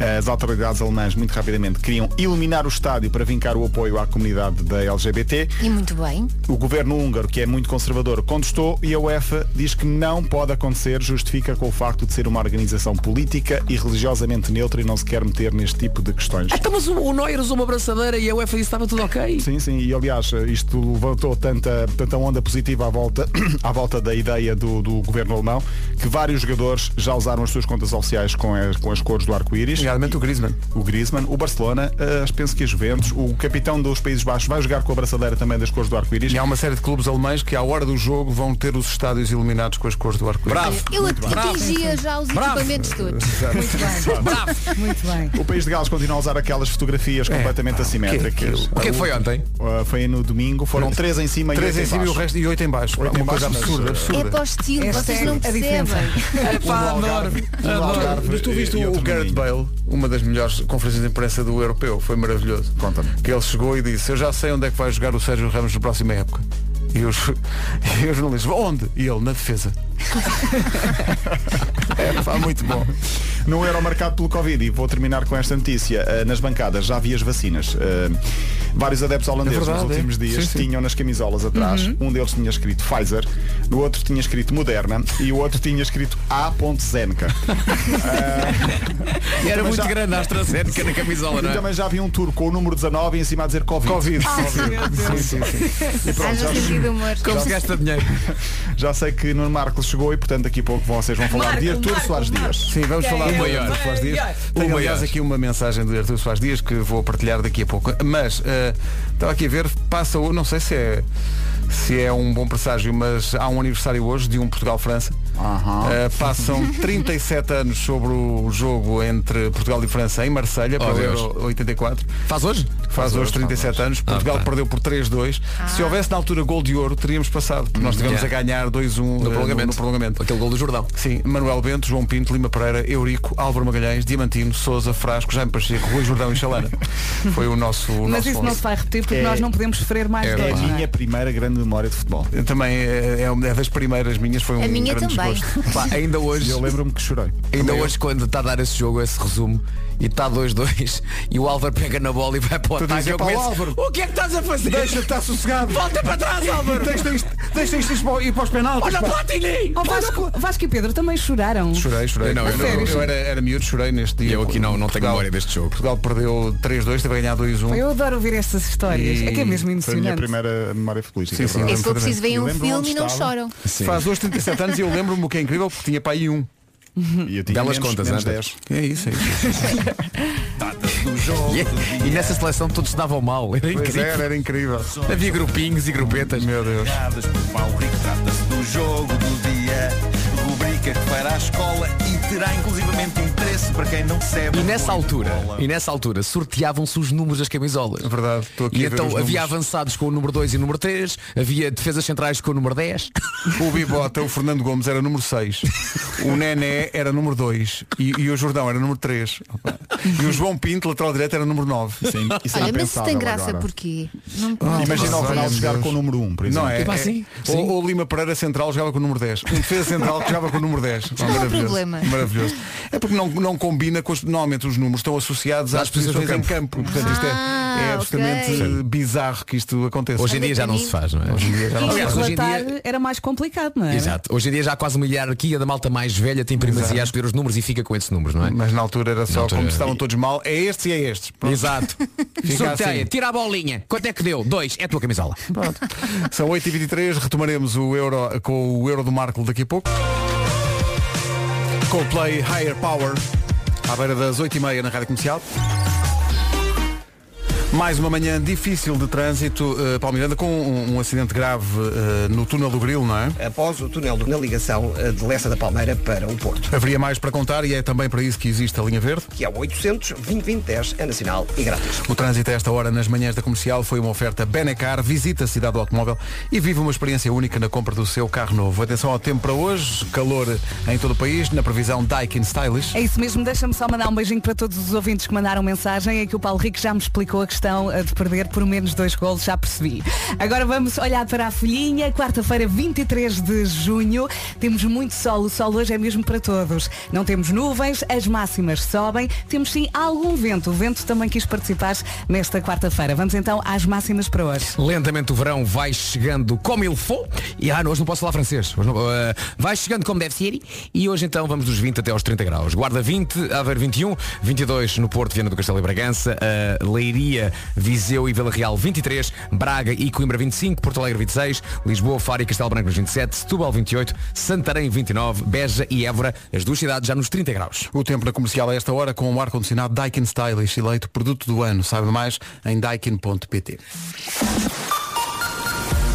As autoridades alemãs, muito rapidamente, queriam iluminar o estádio para vincar o apoio à comunidade da LGBT. E muito bem. O governo húngaro, que é muito conservador, contestou e a UEFA diz que não pode acontecer, justifica com o facto de ser uma organização política e religiosamente neutra e não se quer meter neste tipo de questões. Então, mas o, o Neuer usou uma abraçadeira e a UEFA disse que estava tudo ok. Sim, sim, e aliás isto levantou tanta, tanta onda positiva à volta, (coughs) à volta da ideia do, do governo alemão que vários jogadores já usaram as suas contas oficiais com as, com as cores do arco-íris. Nomeadamente o Griezmann. O Griezmann, o Barcelona, eh, penso que a Juventus, o capitão dos Países Baixos vai jogar com a abraçadeira também das cores do arco-íris. E há uma série de clubes alemães que à hora do jogo vão ter os estádios iluminados com as cores do arco-íris. Eu atingia já os equipamentos todos. (laughs) Muito bem. Muito bem. O país de Gales continua a usar aquelas fotografias completamente assimétricas. O que é que foi ontem? Uh, foi no domingo, foram três em cima Três e em oito cima e o resto e oito em baixo. Oito em uma coisa baixo, mas, absurda, uh, É absurda. para o estilo, vocês é não percebem. (laughs) Um no Algarve Mas tu viste o, Gareth. Bale, uma das melhores conferências de imprensa do europeu, foi maravilhoso. Conta-me. Que ele chegou e disse, eu já sei onde é que vai jogar o Sérgio Ramos na próxima época. E os, e os jornalistas, onde? E ele, na defesa. (laughs) é pá, muito bom. No euro marcado pelo Covid, e vou terminar com esta notícia, uh, nas bancadas já havia as vacinas. Uh, vários adeptos holandeses É verdade, nos últimos é. dias Sim, sim. tinham nas camisolas atrás, um deles tinha escrito Pfizer, no outro tinha escrito Moderna e o outro tinha escrito A.Zeneca. (laughs) E era também muito já- grande a AstraZeneca na camisola, E não é? também já havia um tour com o número 19 e em cima a dizer Covid. Covid. Sim, sim, sim. E pronto, já, sentido humor. Como se gasta dinheiro. (laughs) já sei que Nuno Marcos chegou e portanto daqui a pouco vocês vão falar de Artur Soares Dias. Sim, vamos falar O do maior. Artur Soares Dias. Tenho aliás aqui uma mensagem do Artur Soares Dias que vou partilhar daqui a pouco. Mas estava aqui a ver, passa, o- não sei se é se é um bom presságio, mas há um aniversário hoje de um Portugal-França. Eh, passam (laughs) 37 anos sobre o jogo entre Portugal e França em Marselha para o Deus. Euro 84. Faz hoje? Faz hoje 37 anos. Portugal pá. perdeu por 3-2. Se houvesse na altura gol de ouro, teríamos passado. porque Nós estivemos Yeah. a ganhar 2-1 No eh, prolongamento. no prolongamento. Aquele gol do Jordão. Sim, Manuel Bento, João Pinto, Lima Pereira, Eurico, Álvaro Magalhães, Diamantino, Souza, Frasco, Jaime Pacheco, Rui Jordão e Chalana. (laughs) Foi o nosso. o Mas nosso isso não se vai repetir porque É- nós não podemos sofrer mais é É dois. a não é? minha primeira grande memória de futebol. Também é, é uma- é das primeiras minhas, foi um A minha grande também. Pá, ainda (laughs) hoje, Eu lembro-me que chorei. ainda Também hoje quando está a dar esse jogo, esse resumo, e está 2-2 e o Álvaro pega na bola e vai para o Tu ataque. dizes, Eu "Pá, começo, Álvaro, o que é que estás a fazer? Deixa de estar sossegado. Volta para trás, Álvaro! Deixa isto, deixa isto ir para os penaltis. Olha. Platini! Oh, Vasco, Vasco e Pedro também choraram. Chorei, chorei. Eu não, eu não, eu, eu- era, era miúdo, chorei neste dia. Eu aqui não- não tenho Portugal- memória deste jogo. Portugal perdeu 3-2, teve a ganhar 2-1. Eu adoro ouvir estas histórias. E É que é mesmo Foi a minha emocionante. primeira memória futebolística. Sim, é sim. E se for preciso, veem um filme e não choram. Faz hoje 37 anos e eu lembro-me o que é incrível porque tinha para aí um. E eu tinha Belas menos- contas, menos André. 10. É isso, é isso. Do jogo E, do e nessa seleção todos se davam mal. Era Pois incrível. era, era incrível. Havia grupinhos e grupetas. Meu Deus. Piadas por Única que fará a escola e terá inclusivamente interesse para quem não percebe. E nessa altura, e nessa altura, sorteavam-se os números das camisolas. É verdade, estou aqui E a ver então os havia números. avançados com o número 2 e o número 3, havia defesas centrais com o número 10. O Bibota, o Fernando Gomes era número 6. O Nené era número 2. E, e o Jordão era número 3. E o João Pinto, lateral direito, era número 9. Sim, isso é Olha, mas isso tem graça agora. porquê? Não, Ah, Imagina o. Ronaldo jogar com o número 1, por exemplo. Não é? Tipo é- assim, ou, ou Lima Pereira Central jogava com o número 10. Um defesa central que jogava com o número 10. Qual é Maravilhoso. problema? Maravilhoso. É porque não, não combina com os. Normalmente os números estão associados às Às posições no em campo. Portanto, isto é, Ah, é absolutamente ok. bizarro que isto aconteça. Hoje em dia já não se faz, não é? Hoje em dia já não se faz. hoje em dia- era mais complicado, não é? Exato. Hoje em dia já há quase uma hierarquia da malta mais velha tem primazia a escolher os números e fica com esses números, não é? Mas na altura era só altura- como se estavam todos mal. É estes e é estes. Pronto. Exato. (laughs) Fica Sorteia, assim. tira a bolinha. Quanto é que deu? Dois. É a tua camisola. São 8h23, retomaremos o Euro com o Euro do Marco daqui a pouco. Coldplay Higher Power, à beira das 8h30 na Rádio Comercial. Mais uma manhã difícil de trânsito, uh, Paulo Miranda, com um, um acidente grave uh, no túnel do Grilo, não é? Após o túnel do- na ligação eh, de Lessa da Palmeira para o Porto, Haveria mais para contar e é também para isso que existe a linha verde. que é o 800 2010 é nacional e grátis. O trânsito a esta hora nas manhãs da comercial foi uma oferta Benecar, visita a cidade do automóvel e vive uma experiência única na compra do seu carro novo. Atenção ao tempo para hoje, calor em todo o país, na previsão Daikin Stylish. É isso mesmo, deixa-me só mandar um beijinho para todos os ouvintes que mandaram mensagem. É que o Paulo Rico já me explicou a questão eh, de perder por menos dois golos, já percebi. Agora vamos olhar para a folhinha, quarta-feira, 23 de junho. Temos muito sol, o sol hoje é mesmo para todos. Não temos nuvens, as máximas sobem, temos sim algum vento. O vento também quis participar nesta quarta-feira. Vamos então às máximas para hoje. Lentamente o verão vai chegando como ele for. E ah, hoje não posso falar francês. Não- eh, vai chegando como deve ser. E hoje então vamos dos 20 até aos 30 graus. Guarda 20, Aveiro 21, 22 no Porto, Viana do Castelo e Bragança, eh, Leiria, Viseu e Vila Real 23, Braga e Coimbra 25, Porto Alegre 26, Lisboa, Faro e Castelo Branco nos 27, Setúbal 28, Santarém 29, Beja e Évora, as duas cidades já nos 30 graus. O tempo na comercial a esta hora com o ar-condicionado Daikin Stylish, eleito produto do ano. Saiba mais em daikin.pt.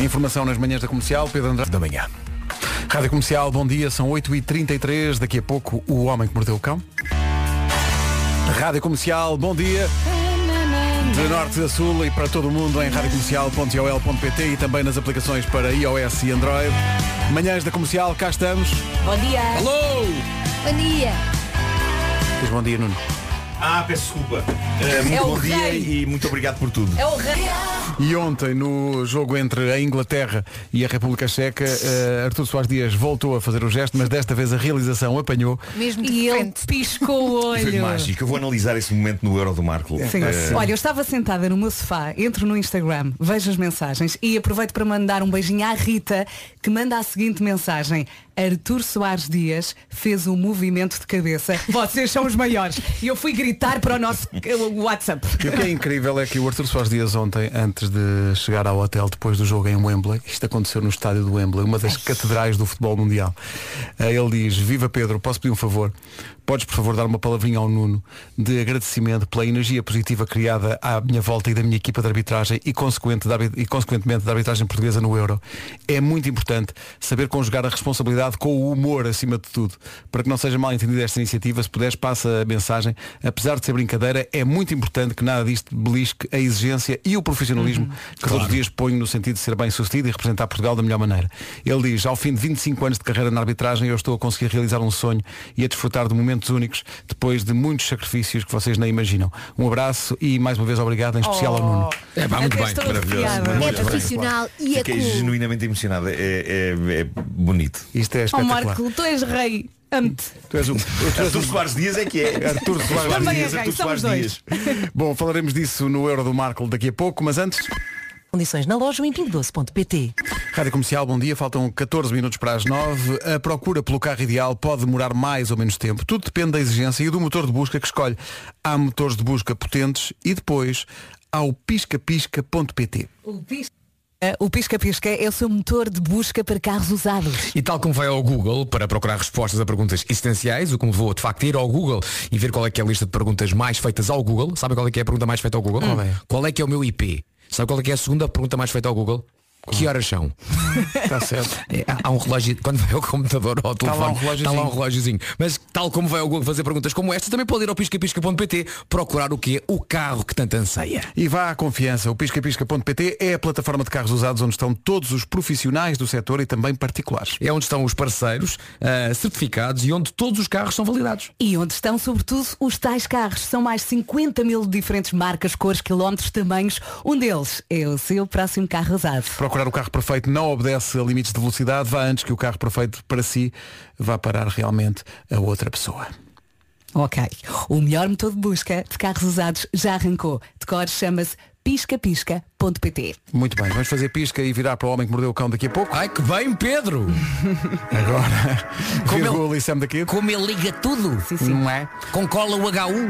Informação nas manhãs da comercial, Pedro Andrade. Da manhã. Rádio Comercial, bom dia, são 8h33, daqui a pouco o Homem que Mordeu o Cão. Rádio Comercial, bom dia. De norte a sul e para todo o mundo em radiocomercial.ol.pt e também nas aplicações para iOS e Android. Manhãs da Comercial, cá estamos. Bom dia! Alô! Bom dia. Diz bom dia, Nuno. Ah, peço desculpa. Eh, muito É bom dia rei. e muito obrigado por tudo. É o rei! E ontem, no jogo entre a Inglaterra e a República Checa, eh, Artur Soares Dias voltou a fazer o gesto, mas desta vez a realização apanhou. Mesmo de E ele piscou o olho. Foi mágico. Eu vou analisar esse momento no Euro do Marco. Sim. Eh, Olha, eu estava sentada no meu sofá, entro no Instagram, vejo as mensagens e aproveito para mandar um beijinho à Rita, que manda a seguinte mensagem. Artur Soares Dias fez um movimento de cabeça. Vocês são os maiores. E eu fui gritar para o nosso (laughs) WhatsApp. E o que é incrível é que o Artur Soares Dias ontem, antes de chegar ao hotel depois do jogo em Wembley, isto aconteceu no estádio do Wembley, uma das catedrais do futebol mundial. Eh, Ele diz, viva Pedro, posso pedir um favor? Podes, por favor, dar uma palavrinha ao Nuno de agradecimento pela energia positiva criada à minha volta e da minha equipa de arbitragem e, consequente da e consequentemente da arbitragem portuguesa no Euro. É muito importante saber conjugar a responsabilidade com o humor acima de tudo. Para que não seja mal entendida esta iniciativa, se puderes passa a mensagem. Apesar de ser brincadeira, é muito importante que nada disto belisque a exigência e o profissionalismo que todos os dias ponho no sentido de ser bem sucedido e representar Portugal da melhor maneira. Ele diz, ao fim de 25 anos de carreira na arbitragem, eu estou a conseguir realizar um sonho e a desfrutar de momentos únicos depois de muitos sacrifícios que vocês nem imaginam. Um abraço e mais uma vez obrigado, em especial ao Nuno. É pá, muito bem. Maravilhoso. É profissional e é Fiquei cool. genuinamente emocionado. É, é- é bonito. Isto é Oh espetacular. Marco, tu és rei. Amo-te. Tu és um, tu és Artur um Soares Dias é que é. Artur Soares Também Dias. é rei, Artur Soares dois. Dias. Bom, falaremos disso no Euro do Marco daqui a pouco, mas antes, Condições na loja em pingodoce.pt. Rádio Comercial, bom dia, faltam 14 minutos para as 9. A procura pelo carro ideal pode demorar mais ou menos tempo. Tudo depende da exigência e do motor de busca que escolhe. Há motores de busca potentes e depois há o piscapisca.pt. O pisca- O Pisca Pisca é o seu motor de busca para carros usados. E tal como vai ao Google para procurar respostas a perguntas existenciais, o que me vou de facto ir ao Google e ver qual é que é a lista de perguntas mais feitas ao Google. Sabe qual é que é a pergunta mais feita ao Google? Qual é? Qual é que é o meu IP? Sabe qual é que é a segunda pergunta mais feita ao Google? Que horas são? Está (laughs) certo. É, há- um relógio, quando vai ao computador ou ao Está lá telefone, um relógiozinho. está lá um relógiozinho. Mas tal como vai ao Google fazer perguntas como estas, também pode ir ao piscapisca.pt procurar o que é o carro que tanto anseia. E vá à confiança. O piscapisca.pt é a plataforma de carros usados onde estão todos os profissionais do setor e também particulares. É onde estão os parceiros ah, certificados e onde todos os carros são validados. E onde estão, sobretudo, os tais carros. São mais 50 mil diferentes marcas, cores, quilómetros, tamanhos. Um deles é o seu próximo carro usado. Procurar o carro perfeito não obedece a limites de velocidade, vá antes que o carro perfeito para si vá parar realmente a outra pessoa. Ok. O melhor motor de busca de carros usados já arrancou. De cor chama-se piscapisca.pt. Muito bem, vamos fazer pisca e virar para o homem que mordeu o cão daqui a pouco. Ai que bem, Pedro! (laughs) Agora, Como e Sam daqui. Como ele liga tudo. Não é? Com cola o H1.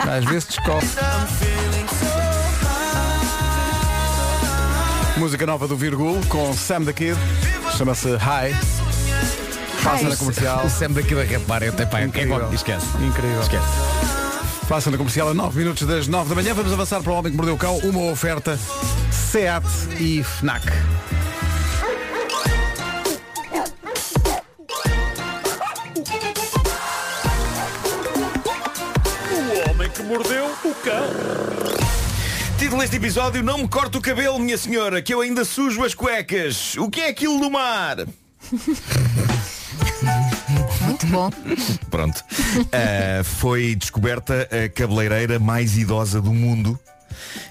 Às vezes descobre. Música nova do Virgul com Sam the Kid. Chama-se High. Passa na comercial. O Sam daqui da repara, eu até pá, é Incrível. igual, esquece. Incrível. Esquece. Passa na comercial a 9 minutos das 9 da manhã. Vamos avançar para o Homem que Mordeu o Cão. Uma oferta SEAT e FNAC. Título deste episódio, não me corte o cabelo, minha senhora, que eu ainda sujo as cuecas. O que é aquilo do mar? Muito bom. Pronto. Ah, foi descoberta a cabeleireira mais idosa do mundo.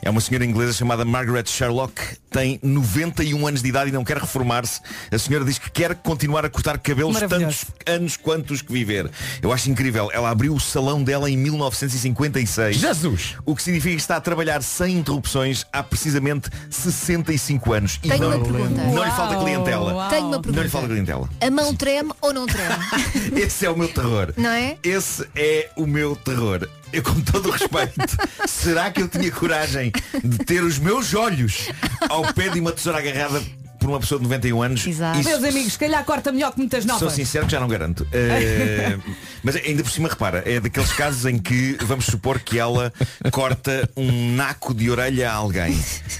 É uma senhora inglesa chamada Margaret Sherlock. Tem 91 anos de idade e não quer reformar-se. A senhora diz que quer continuar a cortar cabelos tantos anos quanto os que viver. Eu acho incrível. Ela abriu o salão dela em 1956. Jesus! O que significa que está a trabalhar sem interrupções há precisamente 65 anos. E Tenho não, uma pergunta. não lhe falta clientela. Tenho uma Não lhe falta pergunta. clientela. A mão treme ou não treme? (laughs) Esse é o meu terror. Não é? Esse é o meu terror. Eu, com todo o respeito, será que eu tinha coragem de ter os meus olhos ao pé de uma tesoura agarrada por uma pessoa de 91 anos? Exato. Isso- Meus amigos, se calhar corta melhor que muitas Sou novas. sincero que já não garanto. Eh, (laughs) mas ainda por cima, repara, é daqueles casos em que vamos supor que ela corta um naco de orelha a alguém.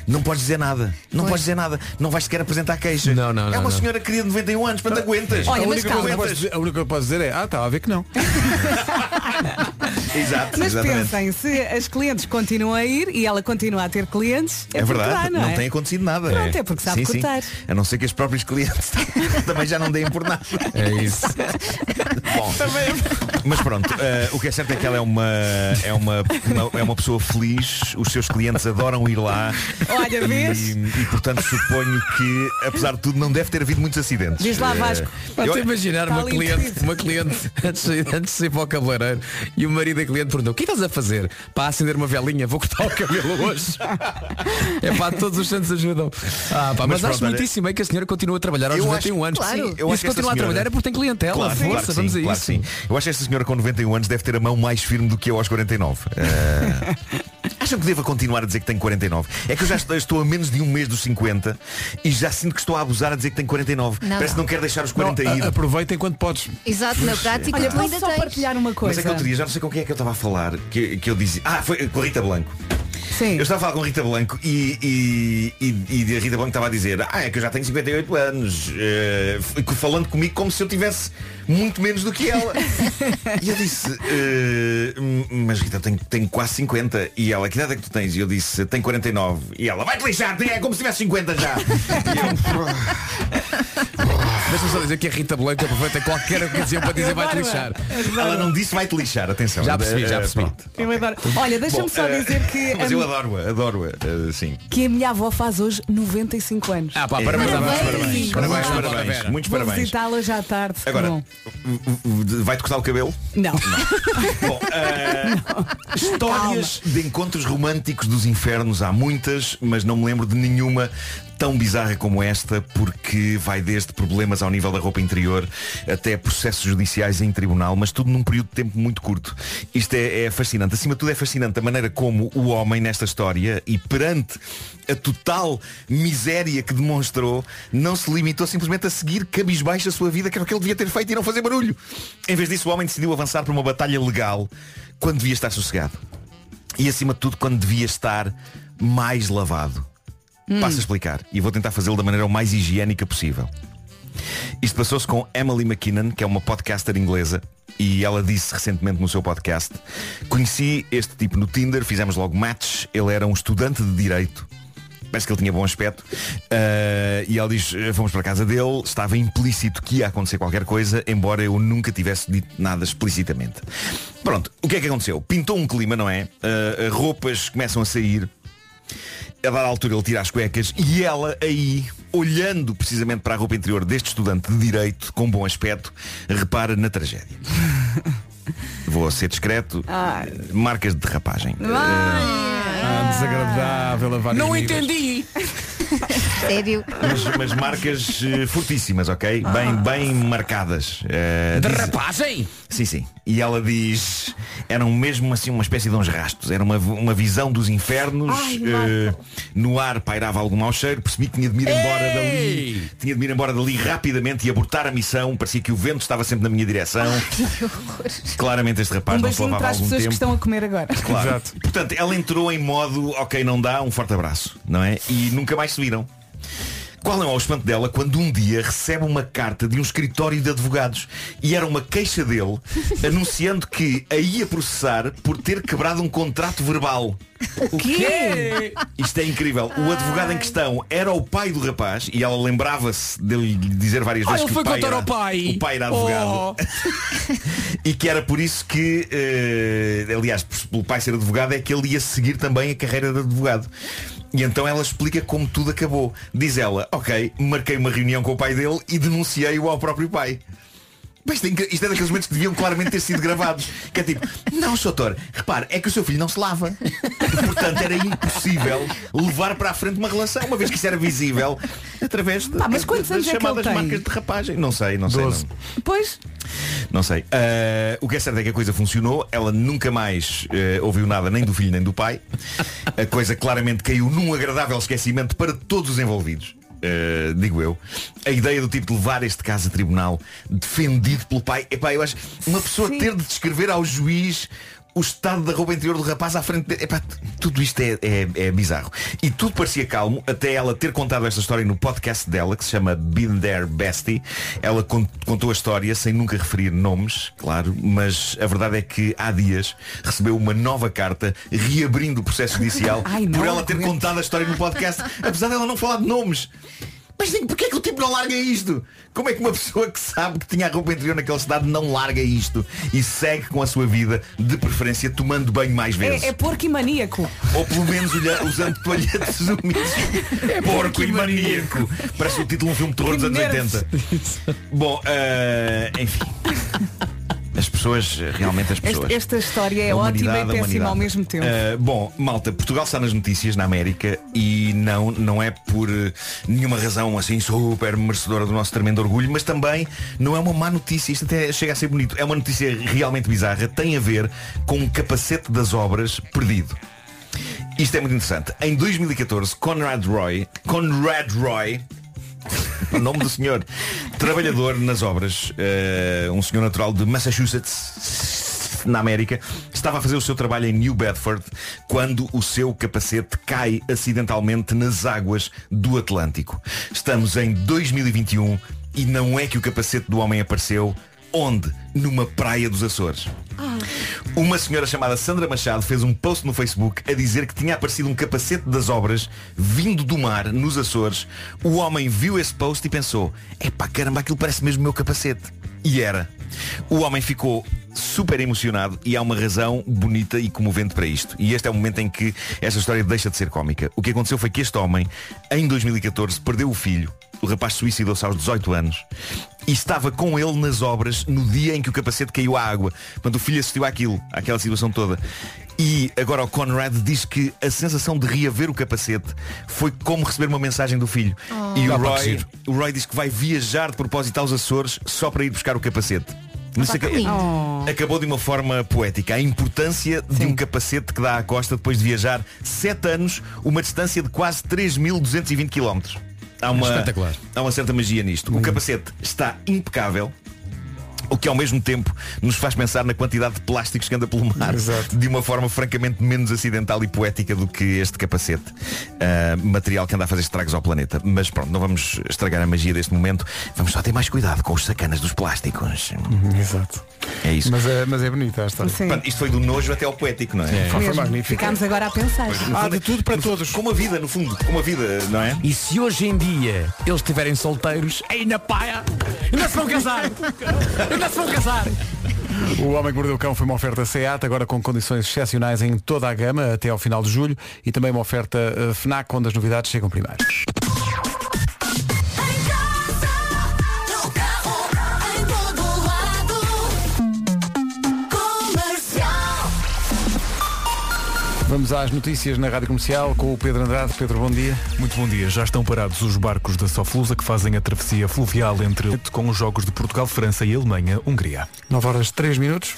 Não podes dizer nada. Não podes dizer nada. Não vais sequer apresentar queixa. Não, não, é não, uma não. senhora querida de 91 anos, para te aguentas. Olha, a, única coisa que posso dizer, a única coisa que posso dizer é, ah, estava a ver que não. (laughs) Exato, Mas exatamente. pensem, se as clientes continuam a ir e ela continua a ter clientes, é, É verdade, dá, não, é? tem acontecido nada. Pronto, é porque sabe Sim, sim. A não ser que os próprios clientes (laughs) também já não deem por nada. É isso. (laughs) Bom, mas pronto, eh, o que é certo é que ela é uma, é, uma, uma- é uma pessoa feliz, os seus clientes adoram ir lá. Olha, vês? E, e, portanto suponho que, apesar de tudo, não deve ter havido muitos acidentes. Diz lá, Eh, Vasco. Pode eu- imaginar uma cliente, uma cliente (laughs) antes, de- antes de sair para o cabeleireiro e o marido da cliente perguntou, o que estás a fazer? Para acender uma velinha, vou cortar o cabelo hoje. é pá, todos os santos ajudam. Ah, pá, mas, Mas acho pronto, muitíssimo é que a senhora continua a trabalhar aos Eu 91 acho- anos. claro. Sim, Eu e acho se que esta continua a trabalhar senhora- é porque tem clientela. Claro, Força, claro que vamos sim, a claro isso. sim. Eu acho que esta senhora com 91 anos deve ter a mão mais firme do que eu aos 49. Eh, Acham que devo continuar a dizer que tenho 49? É que eu já estou, a menos de um mês dos 50 e já sinto que estou a abusar a dizer que tenho 49. Não, Parece não. que não quero deixar os Não, 40 ir. a- aproveita enquanto podes. Exato, na prática Olha, posso ainda só tens. partilhar uma Mas coisa? é que outro dia, já não sei com quem é que eu estava a falar, que, que eu dizia. Ah, foi com a Rita Blanco. Sim. Eu estava a falar com a Rita Blanco e, e, e, e a Rita Blanco estava a dizer Ah, é que eu já tenho 58 anos f- Falando comigo como se eu tivesse muito menos do que ela (laughs) E eu disse "Hum, Mas Rita, eu tenho, tenho quase 50 E ela, que idade é que tu tens? E eu disse, tenho 49 E ela, vai-te lixar, é como se tivesse 50 já (laughs) (laughs) Deixa-me só dizer que a Rita Blanca aproveita qualquer ocasião para dizer vai-te lixar. Ela não disse vai-te lixar, atenção Já percebi, já Eh, percebi. adoro. Olha, deixa-me só dizer que a, adoro-a, adoro-a, eh, sim que a minha avó faz hoje 95 anos. Ah pá, parabéns, Parabéns. parabéns, parabéns, parabéns, parabéns, parabéns. muitos Vou parabéns visitá-la hoje à tarde. Agora, bom. vai-te cortar o cabelo? Não. Bom, eh, histórias de encontros românticos dos infernos há muitas, mas não me lembro de nenhuma tão bizarra como esta, porque vai desde problemas ao nível da roupa interior até processos judiciais em tribunal, mas tudo num período de tempo muito curto. Isto é, é fascinante. Acima de tudo é fascinante a maneira como o homem nesta história e perante a total miséria que demonstrou, não se limitou simplesmente a seguir cabisbaixo a sua vida, que era o que ele devia ter feito e não fazer barulho. Em vez disso, o homem decidiu avançar para uma batalha legal quando devia estar sossegado. E acima de tudo, quando devia estar mais lavado. Passo a explicar e vou tentar fazê-lo da maneira o mais higiênica possível. Isto passou-se com Emily McKinnon, que é uma podcaster inglesa, e ela disse recentemente no seu podcast Conheci este tipo no Tinder, fizemos logo match, ele era um estudante de Direito, parece que ele tinha bom aspecto, uh, e ela diz, fomos para a casa dele, estava implícito que ia acontecer qualquer coisa, embora eu nunca tivesse dito nada explicitamente. Pronto, o que é que aconteceu? Pintou um clima, não é? Uh, roupas começam a sair, a dada altura ele tira as cuecas e ela aí, olhando precisamente para a roupa interior deste estudante de Direito, com bom aspecto, repara na tragédia. (laughs) Vou ser discreto. Ai. Marcas de derrapagem. Ah, desagradável a vários Não níveis. entendi. (laughs) Sério? Mas, mas marcas eh, fortíssimas, ok? Ah. Bem, bem marcadas. Eh, diz- Derrapagem? Sim, sim. E ela diz, eram mesmo assim uma espécie de uns rastos. Era uma, uma visão dos infernos. eh, no ar pairava algum mau cheiro. Percebi que tinha de me ir embora dali. Tinha de me ir embora dali rapidamente e abortar a missão. Parecia que o vento estava sempre na minha direção. Claramente este rapaz Um não se beijinho lavava para há as algum pessoas tempo. que estão a comer agora. Claro. Portanto, ela entrou em modo, ok, não dá, um forte abraço, não é? E nunca mais se viram. Qual não é o espanto dela quando um dia recebe uma carta de um escritório de advogados e era uma queixa dele (laughs) anunciando que a ia processar por ter quebrado um contrato verbal. O quê? Isto é incrível. O advogado em questão era o pai do rapaz e ela lembrava-se dele dizer várias Ah, vezes ele que o pai, era, pai. o pai era advogado Oh. (laughs) e que era por isso que, eh, aliás, pelo pai ser advogado, é que ele ia seguir também a carreira de advogado. E então ela explica como tudo acabou. Diz ela, ok, marquei uma reunião com o pai dele e denunciei-o ao próprio pai. Isto é, isto é daqueles momentos que deviam claramente ter sido gravados. Que é tipo, não, Sr. doutor, repare, é que o seu filho não se lava. Portanto, era impossível levar para a frente uma relação, uma vez que isso era visível através de, Pá, mas quantos das anos é que ele chamadas tem? marcas de rapagem. Não sei, não sei. Doze. Não. Pois, Não sei. Ah, o que é certo é que a coisa funcionou. Ela nunca mais eh, ouviu nada nem do filho nem do pai. A coisa claramente caiu num agradável esquecimento para todos os envolvidos. Uh, digo eu, a ideia do tipo de levar este caso a tribunal defendido pelo pai, epá, eu acho uma pessoa ter de descrever ao juiz o estado da roupa interior do rapaz à frente dele. Epá, tudo isto é, é, é bizarro. E tudo parecia calmo até ela ter contado esta história no podcast dela, que se chama Been There Bestie. Ela con- contou a história sem nunca referir nomes, claro, mas a verdade é que há dias recebeu uma nova carta reabrindo o processo judicial Ai, não por ela ter contado a história no podcast, apesar dela não falar de nomes. Mas digo, porquê é que o tipo não larga isto? Como é que uma pessoa que sabe que tinha a roupa interior naquela cidade não larga isto e segue com a sua vida, de preferência tomando banho mais vezes? é, é porco e maníaco. Ou pelo menos olha- usando toalhetes úmidos. (laughs) É porco e maníaco. Parece o título de um filme de terror dos anos nervos. 80. Bom, eh, enfim. (laughs) As pessoas, realmente as pessoas. Esta, esta história é ótima e péssima ao mesmo tempo. Uh, bom, malta, Portugal está nas notícias na América e não, não é por uh, nenhuma razão assim super merecedora do nosso tremendo orgulho, mas também não é uma má notícia, isto até chega a ser bonito. É uma notícia realmente bizarra, tem a ver com um capacete das obras perdido. Isto é muito interessante. Em 2014, Conrad Roy, Conrad Roy, o (laughs) nome do senhor, trabalhador nas obras, eh, um senhor natural de Massachusetts, na América, estava a fazer o seu trabalho em New Bedford quando o seu capacete cai acidentalmente nas águas do Atlântico. Estamos em 2021 e não é que o capacete do homem apareceu onde? Numa praia dos Açores. Uma senhora chamada Sandra Machado fez um post no Facebook a dizer que tinha aparecido um capacete das obras vindo do mar nos Açores. O homem viu esse post e pensou, epá caramba, aquilo parece mesmo o meu capacete. E era. O homem ficou super emocionado e há uma razão bonita e comovente para isto. E este é o momento em que esta história deixa de ser cómica. O que aconteceu foi que este homem, em 2014, perdeu o filho. O rapaz suicidou-se aos 18 anos e estava com ele nas obras no dia em que o capacete caiu à água. Quando o filho assistiu àquilo, àquela situação toda. E agora o Conrad diz que a sensação de reaver o capacete foi como receber uma mensagem do filho. Oh. E o Roy, o Roy diz que vai viajar de propósito aos Açores só para ir buscar o capacete. Mas que lindo. acabou de uma forma poética. A importância de um capacete que dá à costa depois de viajar 7 anos, uma distância de quase 3.220 km. Há uma, Espetacular. há uma certa magia nisto. O capacete está impecável. O que ao mesmo tempo nos faz pensar na quantidade de plásticos que anda pelo mar de uma forma francamente menos acidental e poética do que este capacete. Ah, material que anda a fazer estragos ao planeta. Mas pronto, não vamos estragar a magia deste momento. Vamos só ter mais cuidado com os sacanas dos plásticos. Exato. É isso. Mas é, mas é bonita a história. Sim. Isto foi do nojo até ao poético, não é? Foi Mesmo. magnífico. Ficámos agora a pensar. Há de tudo para todos. Como a vida, no fundo, como a vida, não é? E se hoje em dia eles estiverem solteiros, aí na paia, ainda se vão casar! Ainda se vão casar! O Homem que Mordeu o Cão foi uma oferta SEAT, agora com condições excepcionais em toda a gama até ao final de julho e também uma oferta eh, FNAC onde as novidades chegam primeiro. Vamos às notícias na Rádio Comercial com o Pedro Andrade. Pedro, bom dia. Muito bom dia. Já estão parados os barcos da Soflusa que fazem a travessia fluvial entre com os jogos de Portugal, França e Alemanha, Hungria. 9 horas 3 minutos.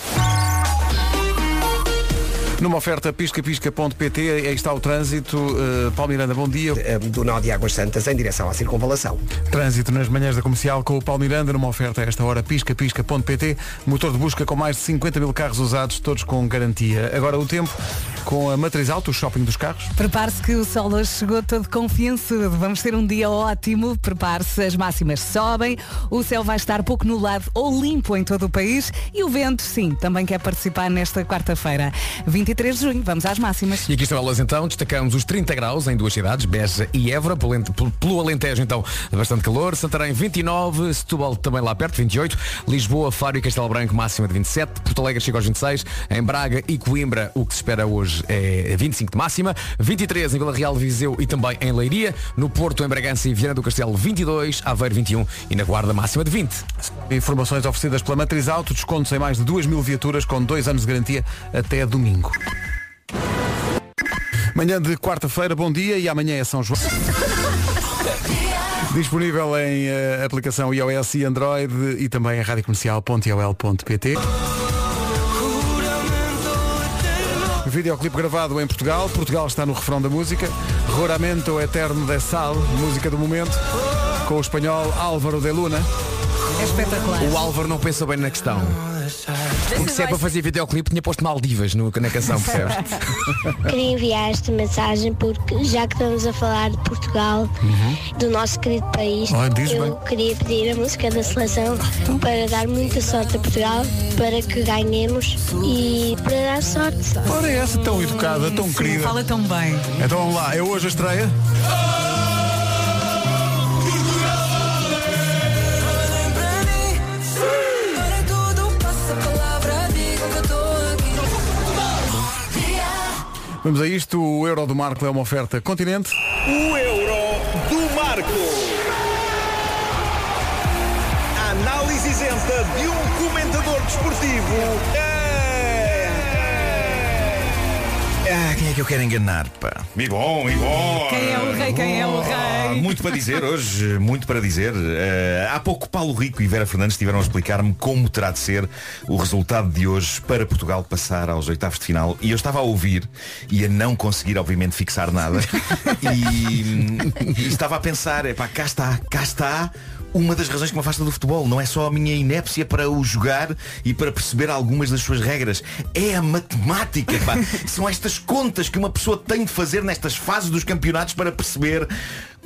Numa oferta piscapisca.pt, aí está o trânsito. Uh, Paulo Miranda, bom dia. Do nó de Águas Santas em direção à circunvalação. Trânsito nas manhãs da comercial com o Paulo Miranda, numa oferta a esta hora piscapisca.pt. Motor de busca com mais de 50 mil carros usados, todos com garantia. Agora o tempo com a Matriz Auto, o shopping dos carros. Prepare-se que o sol hoje chegou todo confiançudo. Vamos ter um dia ótimo. Prepare-se, as máximas sobem. O céu vai estar pouco nublado ou limpo em todo o país. E o vento, sim, também quer participar nesta quarta-feira. 23 de junho, vamos às máximas. E aqui estão elas então, destacamos os 30 graus em duas cidades, Beja e Évora, pelo, Ente- pelo- pelo Alentejo então bastante calor, Santarém 29, Setúbal também lá perto, 28, Lisboa, Faro e Castelo Branco máxima de 27, Porto Alegre chega aos 26, em Braga e Coimbra o que se espera hoje é 25 de máxima, 23 em Vila Real, Viseu e também em Leiria, no Porto, em Bragança e Viana do Castelo 22, Aveiro 21 e na Guarda máxima de 20. Informações oferecidas pela Matriz Auto, descontos em mais de 2 mil viaturas com dois anos de garantia até domingo. Manhã de quarta-feira, bom dia e amanhã é São João. Disponível em eh, aplicação iOS e Android e também em radiocomercial.ol.pt Videoclipe gravado em Portugal. Portugal está no refrão da música. Roramento Eterno de Sal, música do momento, com o espanhol Álvaro de Luna. É espetacular. O Álvaro não pensou bem na questão. Porque se é para fazer videoclipe tinha posto Maldivas no, na canção, percebes? Queria enviar esta mensagem porque já que estamos a falar de Portugal, do nosso querido país, diz eu bem. queria pedir a música da seleção para dar muita sorte a Portugal, para que ganhemos e para dar sorte. Ora, essa tão educada, tão Sim, querida. fala tão bem. Então vamos lá, é hoje a estreia. Vamos a isto, o Euro do Marco é uma oferta continente. O Euro do Marco. Análise isenta de um comentador desportivo. Quem é que eu quero enganar, pá? E bom, e bom. Quem é o rei, quem é o rei? Muito para dizer hoje, muito para dizer. Eh, há pouco Paulo Rico e Vera Fernandes estiveram a explicar-me como terá de ser o resultado de hoje para Portugal passar aos oitavos de final. E eu estava a ouvir e a não conseguir, obviamente, fixar nada. (laughs) e, e estava a pensar, epá, cá está, cá está uma das razões que me afasta do futebol. Não é só a minha inépcia para o jogar e para perceber algumas das suas regras. É a matemática, pá. (laughs) São estas contas que uma pessoa tem de fazer nestas fases dos campeonatos para perceber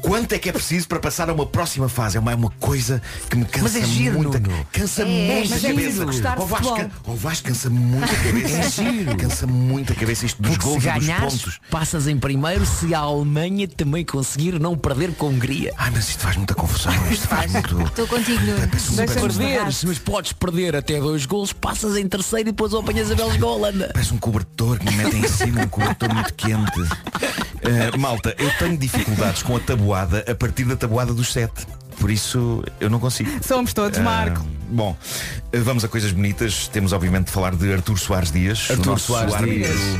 quanto é que é preciso para passar a uma próxima fase. É uma, é uma coisa que me cansa Mas é giro, muito. Nuno. Cansa É, muito mas a é cabeça. Ao Vasco, Vasco cansa muito a (laughs) cabeça. É giro. Cansa muito a cabeça isto dos Porque se gols e dos ganhares, pontos. passas em primeiro se a Alemanha também conseguir não perder com a Hungria. Ai, mas isto faz muita confusão. Isto faz muito. Estou contigo, Nuno. Deixa-nos Perderes, mas podes perder até dois gols, passas em terceiro e depois apanhas a Bélgica ou a Holanda. Parece um cobertor que me metem em cima, um cobertor muito quente. (laughs) Uh, malta, eu tenho dificuldades com a tabuada a partir da tabuada dos sete. Por isso eu não consigo. Somos todos, Marco. bom, uh, vamos a coisas bonitas. Temos obviamente de falar de Artur Soares Dias, Artur Soares árbitro Dias.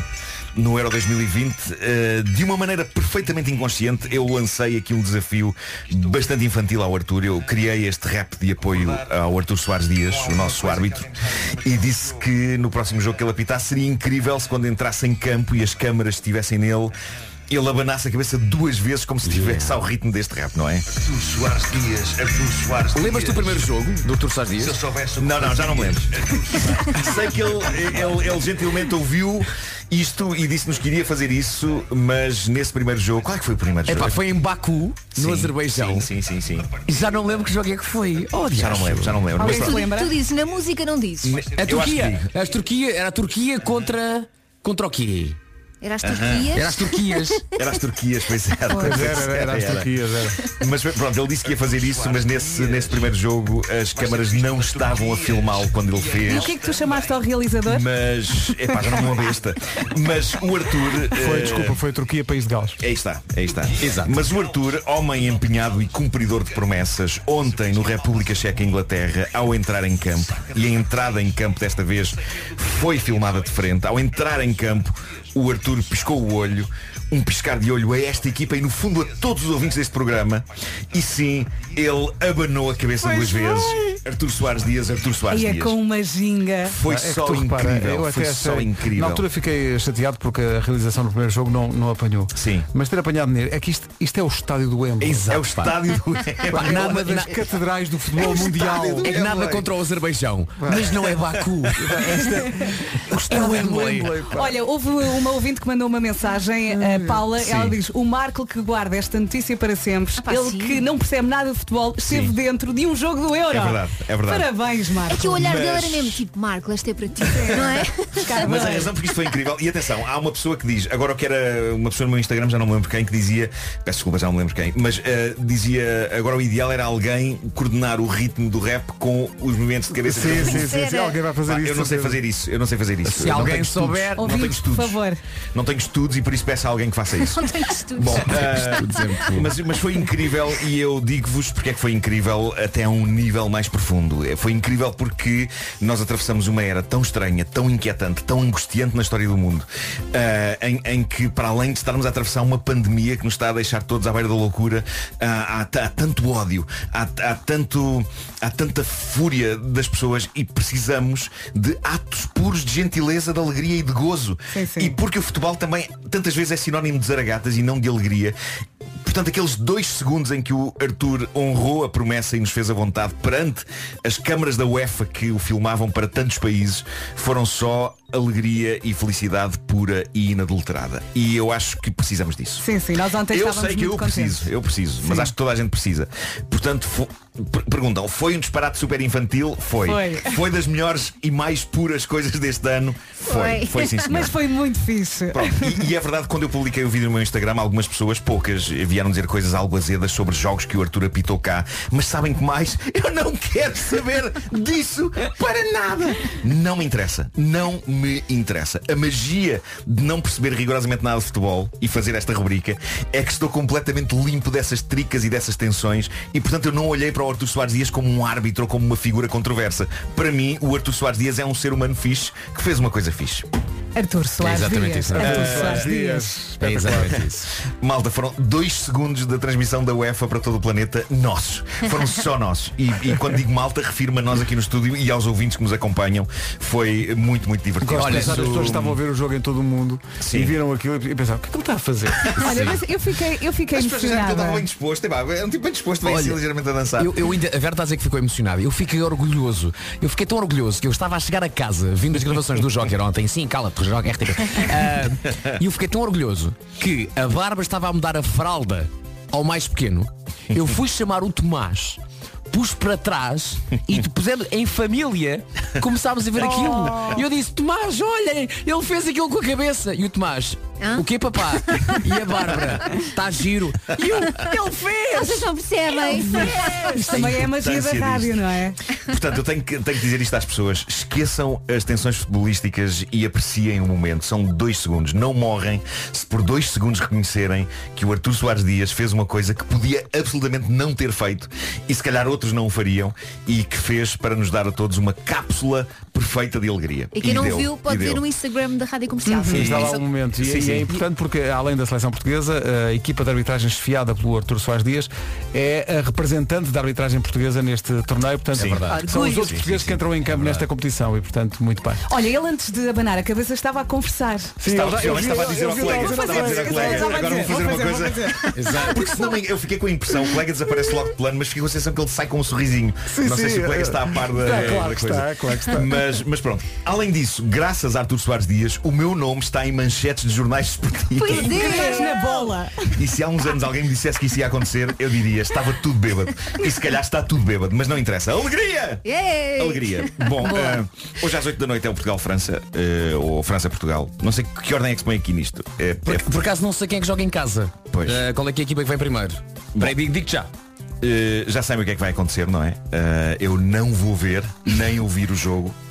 no Euro 2020. Uh, de uma maneira perfeitamente inconsciente, eu lancei aqui um desafio bastante infantil ao Artur. Eu criei este rap de apoio ao Artur Soares Dias, o nosso árbitro, e disse que no próximo jogo que ele apitasse seria incrível se quando entrasse em campo e as câmaras estivessem nele ele abanasse a cabeça duas vezes como se estivesse ao ritmo deste rap, não é? Artur Soares Dias, Artur Soares Dias. Lembras-te do primeiro jogo do Artur Soares Se eu Dias? soubesse Não, não, já não me lembro. Sei que ele, ele, ele gentilmente ouviu isto e disse-nos que iria fazer isso, mas nesse primeiro jogo, qual é que foi o primeiro Epá, jogo? foi em Baku, no Sim, Azerbaijão. Sim, sim, sim, sim. Já não lembro que jogo é que foi. Oh, Já não lembro, já não lembro. Mas pronto. lembra? Tu dizes, na música não dizes. A Turquia. As Turquia. Era a Turquia contra. Contra o quê? Era as. Turquias. Era as Turquias. (laughs) Era as Turquias, pois era. Pois era, era, era as Turquias, era. Mas pronto, ele disse que ia fazer isso, mas nesse, nesse primeiro jogo as câmaras não estavam a filmá-lo quando ele E fez. o que é que tu chamaste ao realizador? Mas, epá, já não me uma (laughs) besta. Mas o Arthur. Foi, eh, desculpa, foi Turquia, país de Gales. Aí está, aí está. Exato. Mas o Arthur, homem empenhado e cumpridor de promessas, ontem no República Checa Inglaterra, ao entrar em campo, e a entrada em campo desta vez foi filmada de frente, ao entrar em campo, o Arthur piscou o olho, um piscar de olho a esta equipa e no fundo a todos os ouvintes deste programa. E sim, ele abanou a cabeça duas vezes. Arthur Soares Dias, Arthur Soares E é Dias. com uma ginga. Foi É que só repara, incrível. até Foi achei- só incrível. Na altura fiquei chateado porque a realização do primeiro jogo não, não apanhou. Sim. Mas ter apanhado nele, é que isto, isto é o estádio do Wembley. (laughs) é o estádio do É uma das catedrais do futebol o mundial. do É nada contra o Azerbaijão. Mas não é Baku. (laughs) É o Wembley. Olha, houve uma ouvinte que mandou uma mensagem, a Paula, Sim. ela diz, o Marco que guarda esta notícia para sempre, pá, ele sim. que não percebe nada de futebol, esteve Sim. dentro de um jogo do Euro. É verdade, é verdade. Parabéns, Marco. É que o olhar Mas- dele era mesmo tipo, Marco, esta é para ti, não é? Mas a razão porque isto foi incrível E atenção, há uma pessoa que diz Agora que era uma pessoa no meu Instagram, já não me lembro quem Que dizia, peço desculpa, já não me lembro quem Mas eh, dizia, agora o ideal era alguém Coordenar o ritmo do rap Com os movimentos de cabeça Sim, sim, sim, sim, alguém vai fazer Pá, isso. Eu não sei fazer isso, eu não sei fazer isso Se Eu não alguém tenho estudos, souber- Não tenho Ouvintes, por estudos favor. Não tenho estudos e por isso peço a alguém que faça isso (laughs) Não estudos. Bom, ah, mas, mas foi incrível e eu digo-vos porque é que foi incrível até a um nível mais profundo. Eh, Foi incrível porque nós atravessamos uma era tão estranha, tão inquietante, tão angustiante na história do mundo, ah, em, em que para além de estarmos a atravessar uma pandemia que nos está a deixar todos à beira da loucura, ah, há, há tanto ódio, há, há tanto, há tanta fúria das pessoas e precisamos de atos puros de gentileza, de alegria e de gozo. Sim, sim. E porque o futebol também tantas vezes é sinónimo de zaragatas e não de alegria. Portanto, aqueles dois segundos em que o Arthur honrou a promessa e nos fez a vontade perante as câmaras da UEFA que o filmavam para tantos países foram só alegria e felicidade pura e inadulterada. E eu acho que precisamos disso. Sim, sim, nós ontem Eu sei que eu contentes. preciso, eu preciso, mas Sim. acho que toda a gente precisa. Portanto, perguntam, foi um disparate super infantil? Foi. Foi. das melhores e mais puras coisas deste ano? Foi. Foi. Foi sim, (laughs) senhor. Mas foi muito fixe. E, e é verdade quando eu publiquei o vídeo no meu Instagram, algumas pessoas, poucas, vieram dizer coisas algo azedas sobre jogos que o Arthur apitou cá. Mas sabem que mais? Eu não quero saber disso para nada. Não me interessa. Não me interessa. A magia de não perceber rigorosamente nada de futebol e fazer esta rubrica é que estou completamente limpo dessas tricas e dessas tensões e portanto eu não olhei para o Arthur Soares Dias como um árbitro ou como uma figura controversa. Para mim, o Arthur Soares Dias é um ser humano fixe que fez uma coisa fixe. Arthur Soares É exatamente Dias. isso. Arthur É. Soares Dias. É exatamente isso. Malta, foram dois segundos da transmissão da UEFA para todo o planeta nossos. Foram só (laughs) nossos. E, e quando digo malta, refiro-me a nós aqui no estúdio e aos ouvintes que nos acompanham. Foi muito, muito divertido. Olha, as pessoas estavam a ver o jogo em todo o mundo Sim. e viram aquilo e pensavam, o que é que ele está a fazer? Olha, mas eu fiquei, eu fiquei As pessoas já que eu estava emocionada. bem disposto. É um tipo bem disposto, bem assim, ligeiramente a dançar. Eu, eu ainda, a Vera está a dizer que ficou emocionado. Eu fiquei orgulhoso. Eu fiquei tão orgulhoso que eu estava a chegar a casa, vindo das gravações do Joker ontem. Sim, cala-te, Joker RTP. (laughs) Ah, E eu fiquei tão orgulhoso que a Bárbara estava a mudar a fralda ao mais pequeno. Eu fui chamar o Tomás. Pus para trás e (laughs) pusemos em família começámos a ver aquilo. E eu disse, Tomás, olhem, ele fez aquilo com a cabeça. E o Tomás, Hã? o que papá? E a Bárbara, está giro. E eu, ele fez! Vocês não percebem? Isto também é a magia da rádio, disto. não é? Portanto, eu tenho que, tenho que dizer isto às pessoas. Esqueçam as tensões futebolísticas e apreciem o momento. São dois segundos. Não morrem se por dois segundos reconhecerem que o Artur Soares Dias fez uma coisa que podia absolutamente não ter feito e se calhar outros não o fariam e que fez para nos dar a todos uma cápsula perfeita de alegria. E quem não deu, viu pode e ver no Instagram da Rádio Comercial. Sim, está lá um momento. E, Sim, e sim. é importante porque, além da seleção portuguesa, a equipa de arbitragem chefiada pelo Artur Soares Dias é a representante da arbitragem portuguesa neste torneio. Portanto, Sim. verdade. são os outros portugueses que entram em campo nesta competição e, portanto, muito bem. Olha, ele antes de abanar a cabeça estava a conversar. Sim, Estava, eu eu estava a dizer eu ao colega, estava a dizer ao colega, estava a agora vou fazer uma coisa. (laughs) Porque senão eu fiquei com a impressão, o colega desaparece logo de plano, mas fiquei com a sensação que ele sai com um sorrisinho. Não sei se o colega é- está a par da, Está, claro que coisa. está, claro que está. Mas, mas pronto, além disso, graças a Artur Soares Dias, o meu nome está em manchetes de jornais esportivos. Pois é. na bola. E se há uns anos alguém me dissesse que isso ia acontecer, eu diria, estava tudo bêbado. E se calhar está tudo bêbado, mas não interessa. Alegria! Yay! Alegria. Bom, eh, hoje às 8 da noite é o Portugal-França, eh, ou França-Portugal. Não sei que ordem é que se põe aqui nisto. É, Por, por acaso não sei quem é que joga em casa. Pois. Eh, qual é que é a equipa que vem primeiro? Peraí, digo, digo já. Uh, já sabem o que é que vai acontecer, não é? Uh, eu não vou ver nem ouvir o jogo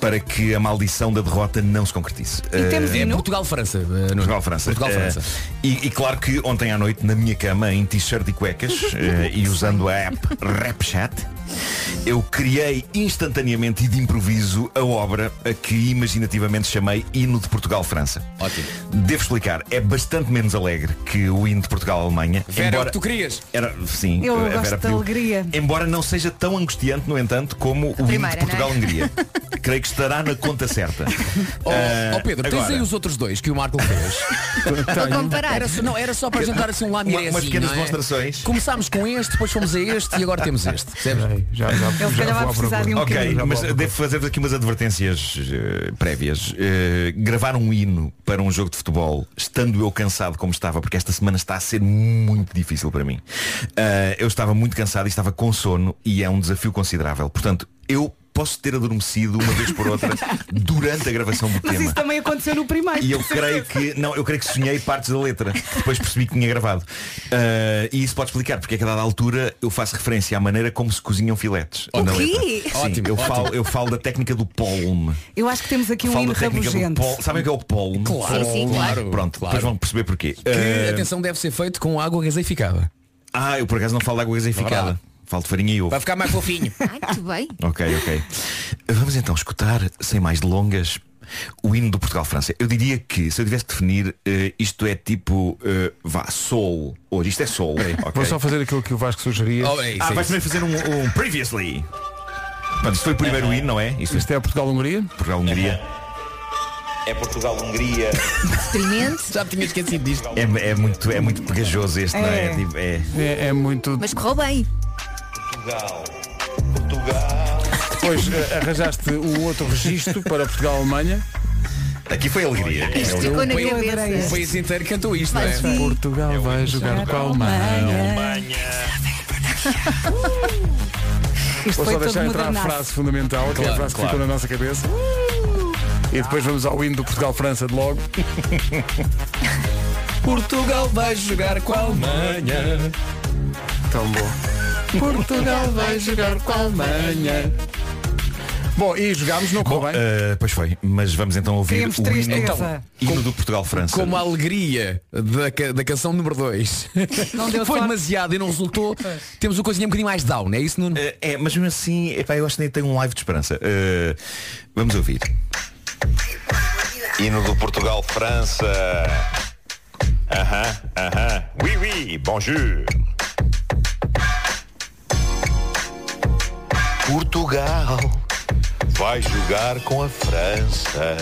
para que a maldição da derrota não se concretize. E temos É hino? Portugal-França. eh. Portugal-França. Portugal-França. Uh, e, e claro que ontem à noite, na minha cama, em t-shirt e cuecas, uh, (laughs) e usando a app RapChat, eu criei instantaneamente e de improviso a obra a que imaginativamente chamei Hino de Portugal-França. Ótimo. Devo explicar, é bastante menos alegre que o hino de Portugal-Alemanha. Vera, é o que tu querias. Era, sim, Eu a gosto Vera de pediu. alegria. Embora não seja tão angustiante, no entanto, como o hino de primeira, Portugal-Hungria. (laughs) Creio que estará na conta certa. Ó Ah, ó, Pedro, tens agora, aí os outros dois que o Marco fez. (laughs) Vou comparar. Era só, não, era só para jantar assim um Uma- lamirezinho. umas pequenas não é? demonstrações. Começámos com este, depois fomos a este e agora temos este. Percebes? Já, já, Ele se calhar vai precisar de um Ok, bocadinho. mas devo fazer aqui umas advertências eh, prévias. Eh, gravar um hino para um jogo de futebol, estando eu cansado como estava, porque esta semana está a ser muito difícil para mim. Eh, eu estava muito cansado e estava com sono e é um desafio considerável. Portanto, eu posso ter adormecido uma vez por outra durante a gravação do Mas tema. isso também aconteceu no primeiro. E eu creio que não, eu creio que sonhei partes da letra, depois percebi que tinha gravado. Ah, e isso pode explicar porque é que a dada altura eu faço referência à maneira como se cozinham filetes O na quê? letra. Sim, Ótimo, eu ótimo. falo, eu falo da técnica do polme. Eu acho que temos aqui um Falo hino rabugento. polme. Sabem o que é o polme? Claro, Sim, sim, claro. Pronto, Claro. depois vão perceber porquê. Que, Ah, atenção, deve ser feito com água gaseificada. ah, eu por acaso não falo de água gaseificada. Verdade. Falo de farinha e ovo. Vai ficar mais fofinho. (laughs) Ai, muito bem. Ok, ok. Vamos então escutar, sem mais delongas, o hino do Portugal-França. Eu diria que, se eu tivesse de definir, eh, isto é tipo, eh, vá, sol. Hoje, isto é sol. ok? Vou só fazer aquilo que o Vasco sugeria. Oh, é isso, Ah, é vais isso. primeiro fazer um, um previously. Pronto, isto foi o primeiro hino, não é? Isto Isto é Portugal-Hungria? Portugal-Hungria. É Portugal-Hungria. Experimente. Já me tinha esquecido disto. É, é muito, é muito pegajoso este, não é? É. Tipo, é- É, é muito. Mas correu bem. Portugal. Portugal. Depois eh, arranjaste um outro registro para Portugal-Alemanha. Aqui foi alegria. É Isto alegria. ficou na cabeça. O país inteiro cantou isto, não é? Sim. Portugal vai jogar com a Alemanha. Isto Vou foi só todo deixar entrar a modernaço. frase fundamental, que é a Claro, frase que claro. ficou na nossa cabeça. E depois vamos ao hino do Portugal-França de logo. Portugal vai jogar com a Alemanha. Tão bom. Portugal vai jogar com a Alemanha. Bom, e jogámos, não correu bem. eh, pois foi, mas vamos então ouvir Temos o hino, Então, hino do Portugal-França. Como a alegria da, ca- da canção número 2 Não deu foi sorte. demasiado e não resultou, temos uma coisinha um bocadinho mais down, é isso, Nuno? Eh, é, mas mesmo assim, epá, eu acho que nem tem um live de esperança. Eh, vamos ouvir. Hino do Portugal-França. Aham, aham. Oui, oui, bonjour. Portugal vai jogar com a França.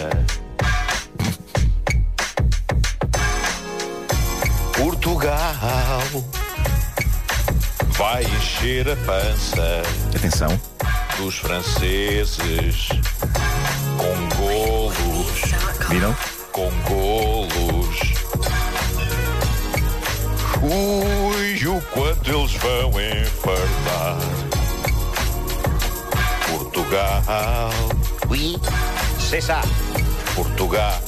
Portugal vai encher a pança Atenção. dos franceses com golos. Viram? Com golos. Ui, o quanto eles vão enfardar. Portugal. Oui, c'est ça. Portugal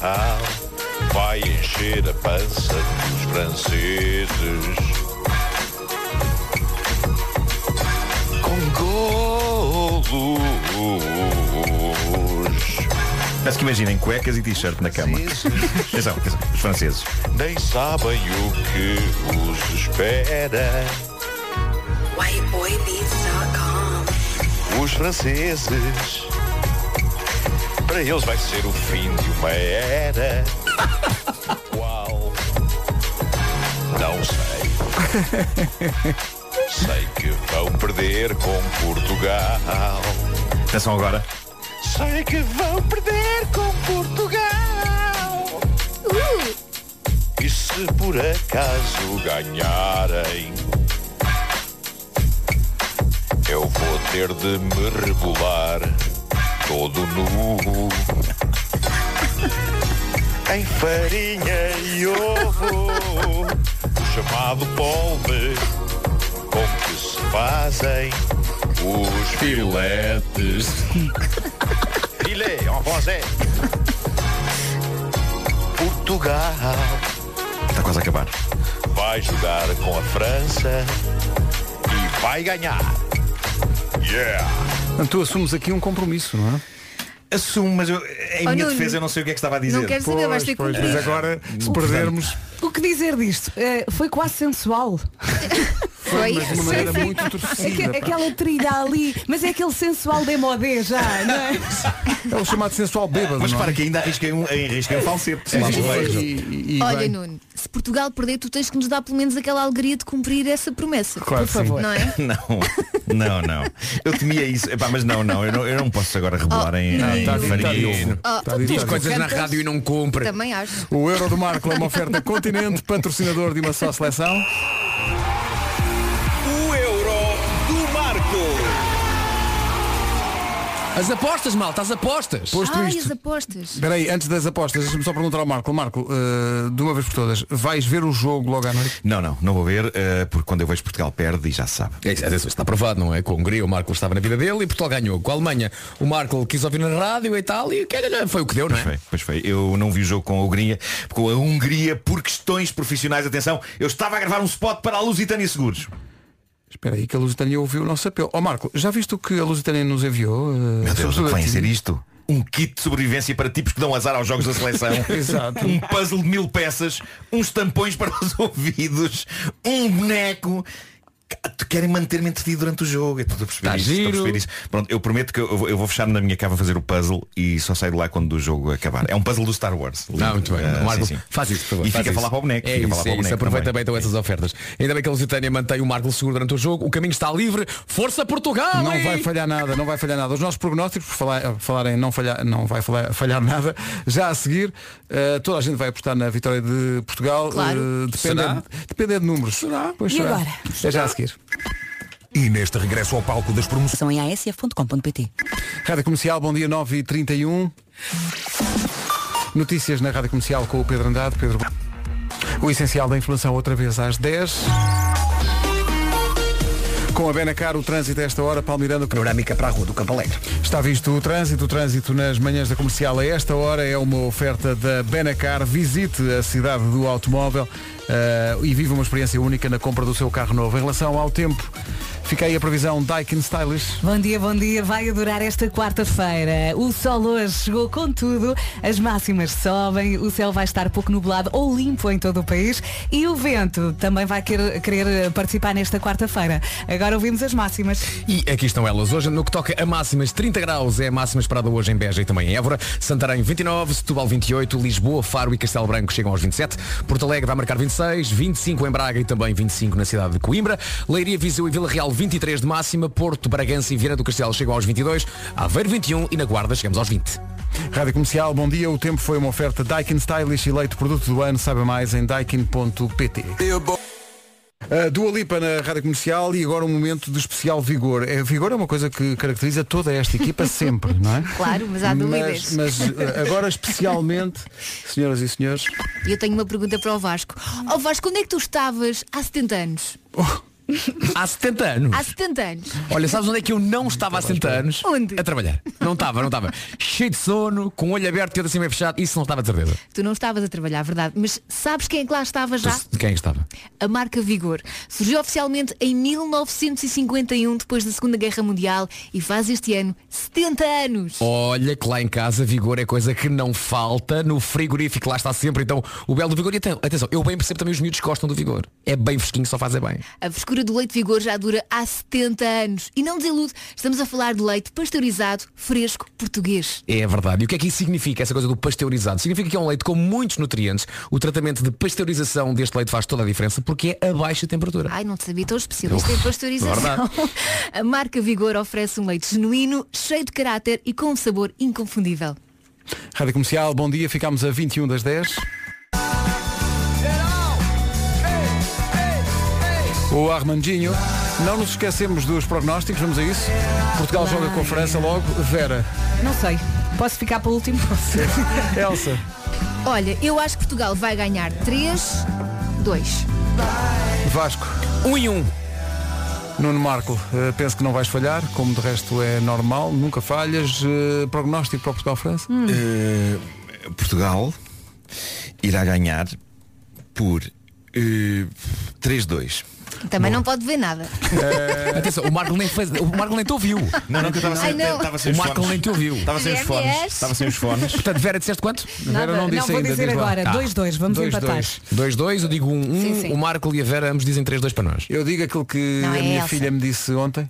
vai encher a pança dos franceses. Com golos. Parece que imaginem cuecas e t-shirt na cama. atenção, atenção, os franceses. Nem sabem o que os espera. Whiteboybeats.com. Os franceses para eles vai ser o fim de uma era. (laughs) Qual? Não sei. (laughs) Sei que vão perder com Portugal. Atenção agora. Sei que vão perder com Portugal. E se por acaso ganharem, eu vou ter de me rebolar todo nu. Em farinha e ovo, o chamado polve, com que se fazem os filetes. Filé en français. Portugal Está quase a acabar. vai jogar com a França e vai ganhar. Yeah! Portanto, tu assumes aqui um compromisso, não é? Assumo, mas eu, em Oh, minha Nuno, defesa eu não sei o que é que estava a dizer. não quero saber, vais ter que Pois, mas agora, se perdermos, O que dizer disto? Eh, foi quase sensual. (laughs) Foi, mas de uma maneira Sim. muito torcida, Aque-. Aquela trilha ali, mas é aquele sensual demodé já, não é? é o chamado sensual bêbado. Mas é? para que ainda arrisquei um, arrisquei um falsete. Pelo meio. Olha, Nuno, se Portugal perder, tu tens que nos dar pelo menos aquela alegria de cumprir essa promessa. Claro por sim. favor. Não é? (laughs) Não, não, não. Eu temia isso. Epá, mas não, não eu, não. eu não posso agora rebolar Oh, em, não. em Tá farinha tá e dito. ovo. Oh, Tá dito, Diz tá coisas na rádio e não cumpre. Também acho. O Euro do Marco é uma oferta Continente, (laughs) patrocinador de uma só seleção. As apostas, malta, as apostas. Posto Ai, isto. as apostas. Espera aí, antes das apostas, deixa-me só perguntar ao Marco. Marco, eh, de uma vez por todas, vais ver o jogo logo à noite? Não, não, não vou ver, eh, porque quando eu vejo Portugal perde e já se sabe. É isso, atenção, está provado, não é? Com a Hungria o Marco estava na vida dele e Portugal ganhou. Com a Alemanha o Marco quis ouvir na rádio e tal e que- foi o que deu, não Pois é? foi, pois foi. Eu não vi o jogo com a Hungria, com a Hungria por questões profissionais. Atenção, eu estava a gravar um spot para a Lusitânia Seguros. Espera aí que a Lusitânia ouviu o nosso apelo. Ó Marco, já viste o que a Lusitânia nos enviou? eh, Meu Deus, o que vai ser isto? Um kit de sobrevivência para tipos que dão azar aos jogos da seleção. (laughs) Exato. Um puzzle de mil peças, uns tampões para os (laughs) ouvidos, um boneco. Querem manter-me entretido durante o jogo. Eu Estou a perceber, Tá isso, a giro. perceber isso. Pronto, eu prometo que eu vou, eu vou fechar-me na minha cava a fazer o puzzle e só saio de lá quando o jogo acabar. É um puzzle do Star Wars. Não, muito bem. Ah, Marco, sim, sim. faz isso, por favor. E fica a isso. falar para o boneco. É fica a isso, falar para é o isso. boneco Aproveita também. bem então essas ofertas. Ainda bem que a Lusitânia mantém o Marco seguro durante o jogo. O caminho está livre. Força Portugal! Não hein? vai falhar nada, não vai falhar nada. Os nossos prognósticos, por falar, falar em não falhar, não vai falhar, falhar nada, já a seguir, eh, toda a gente vai apostar na vitória de Portugal. Claro. depende de números. Será? Pois E será. agora? É já a seguir. E neste regresso ao palco das promoções em asf.com.pt Rádio Comercial, bom dia 9 e 31 Notícias na Rádio Comercial com o Pedro Andrade. Pedro... O essencial da informação outra vez às 10. Com a Benacar, o trânsito a esta hora, Palmirando. Panorâmica para a rua do Campo Alegre. Está visto o trânsito. O trânsito nas manhãs da comercial a esta hora é uma oferta da Benacar. Visite a cidade do automóvel eh, e viva uma experiência única na compra do seu carro novo. Em relação ao tempo, fica aí a previsão Daikin Stylish. Bom dia, bom dia. Vai adorar esta quarta-feira. O sol hoje chegou com tudo. As máximas sobem. O céu vai estar pouco nublado ou limpo em todo o país. E o vento também vai querer, querer participar nesta quarta-feira. Agora ouvimos as máximas. E aqui estão elas. Hoje, no que toca a máximas, 30 graus é a máxima esperada hoje em Beja e também em Évora. Santarém 29, Setúbal 28, Lisboa, Faro e Castelo Branco chegam aos 27. Porto Alegre vai marcar 26, 25 em Braga e também 25 na cidade de Coimbra. Leiria, Viseu e Vila Real 23 de máxima. Porto, Bragança e Viana do Castelo chegam aos 22. Aveiro 21 e na Guarda chegamos aos 20. Rádio Comercial, bom dia. O tempo foi uma oferta Daikin Stylish, eleito produto do ano. Saiba mais em daikin.pt. A Dua Lipa na Rádio Comercial e agora um momento de especial vigor. É, vigor é uma coisa que caracteriza toda esta equipa (laughs) sempre, não é? Claro, mas há dúvidas. Mas, mas, eh, agora especialmente, senhoras e senhores, E eu tenho uma pergunta para o Vasco. Ó Vasco, onde é que tu estavas há 70 anos? Há 70 anos. Há 70 anos. Olha, sabes onde é que eu não estava há 70 anos? Onde? A trabalhar. Não estava, não estava. Cheio de sono, com o olho aberto e outro assim meio fechado. Isso não estava de certeza. Tu não estavas a trabalhar, verdade. Mas sabes quem é que lá estava já? De quem estava? A marca Vigor. Surgiu oficialmente em 1951, depois da Segunda Guerra Mundial, e faz este ano 70 anos. Olha que lá em casa vigor é coisa que não falta no frigorífico, lá está sempre então o belo do vigor. E aten- atenção, eu bem percebo também os miúdos que gostam do vigor. É bem fresquinho, só faz é bem. A frescura frescura do leite Vigor já dura há 70 anos. E não desilude, estamos a falar de leite pasteurizado, fresco, português. É verdade. E o que é que isso significa, essa coisa do pasteurizado? Significa que é um leite com muitos nutrientes. O tratamento de pasteurização deste leite faz toda a diferença porque é a baixa temperatura. Ai, não te sabia, tão especialista em Uf, pasteurização. (laughs) A marca Vigor oferece um leite genuíno, cheio de caráter e com um sabor inconfundível. Rádio Comercial, bom dia, ficámos a 21 das 10. O Armandinho. Não nos esquecemos dos prognósticos, vamos a isso. Portugal joga com a França logo. Vera. Não sei. Posso ficar para o último? (laughs) Elsa. Olha, eu acho que Portugal vai ganhar 3, 2. Vasco. Um e um. Nuno Marco, eh, penso que não vais falhar, como de resto é normal, nunca falhas. Eh, prognóstico para o Portugal-França? Eh, Portugal irá ganhar por eh, 3-2. Também não pode ver nada. Atenção, o Marco nem fez, o Marco nem te ouviu. Não, não, que eu estava sem, não. estava sem O os Marco fones. nem te ouviu. Estava sem os fones. Estava sem os fones. Portanto, Vera, disseste quanto? Nada. Vera não disse vou ainda, dizer diz agora. Tá. 2-2. Vamos Dois, empatar. dois. 2-2, eu digo 1, um, um, sim. o Marco e a Vera ambos dizem 3-2 para nós. Eu digo aquilo que Não, a é minha Elsa. filha me disse ontem.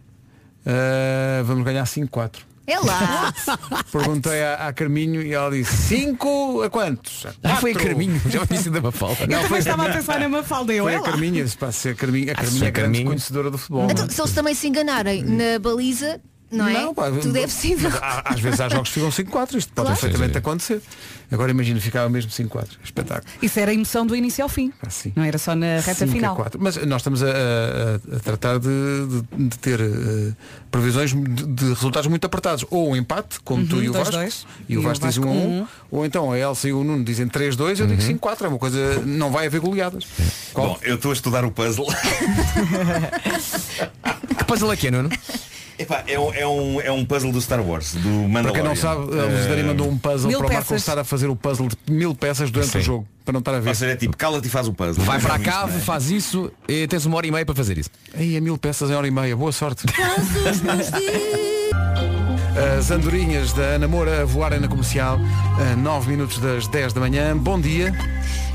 Eh, vamos ganhar 5-4. É lá. (laughs) Perguntei à, à Carminho e ela disse 5 a quantos? Ah, foi a. Carminho, já me disse da Mafalda. Eu também estava a pensar na Mafalda. Eu, Foi a. Carminho, disse, pá, se a Carminho, a Ah, é a grande Carminho- conhecedora do futebol. não é? Então, se eles também se enganarem na baliza, não é? pá, Tudo é possível. há- às vezes há jogos que ficam 5-4, isto pode Claro. perfeitamente Sim, sim. acontecer. Agora imagina, ficava mesmo 5-4. Espetáculo. Isso era a emoção do início ao fim. Ah, sim. Não era só na reta 5 a final. 4. Mas nós estamos a, a- a tratar de, de- de ter eh, previsões de, de resultados muito apertados. Ou um empate, como tu Uhum, e o dois, Vasco, dois. e o Vasco diz 1 Vasco, a 1, um. ou então a Elsa e o Nuno dizem 3-2, eu digo 5-4, é uma coisa, não vai haver goleadas. Qual? Bom, eu estou a estudar o puzzle. (laughs) Que puzzle é que é, Nuno? Epá, é, um, é, um, é um puzzle do Star Wars, do Mandalorian. Para quem não sabe, a Luzidaria Eh, mandou um puzzle Mil para o Marco peças. estar a fazer o puzzle de mil peças durante Sim. o jogo, para não estar a ver. Ou seja, é tipo, cala-te e faz o puzzle. Vai para a é cave, isto, faz isso e tens uma hora e meia para fazer isso. Aí a mil peças em hora e meia, boa sorte. (laughs) As andorinhas da Ana Moura a voarem na comercial a 9 minutos das 10 da manhã. Bom dia.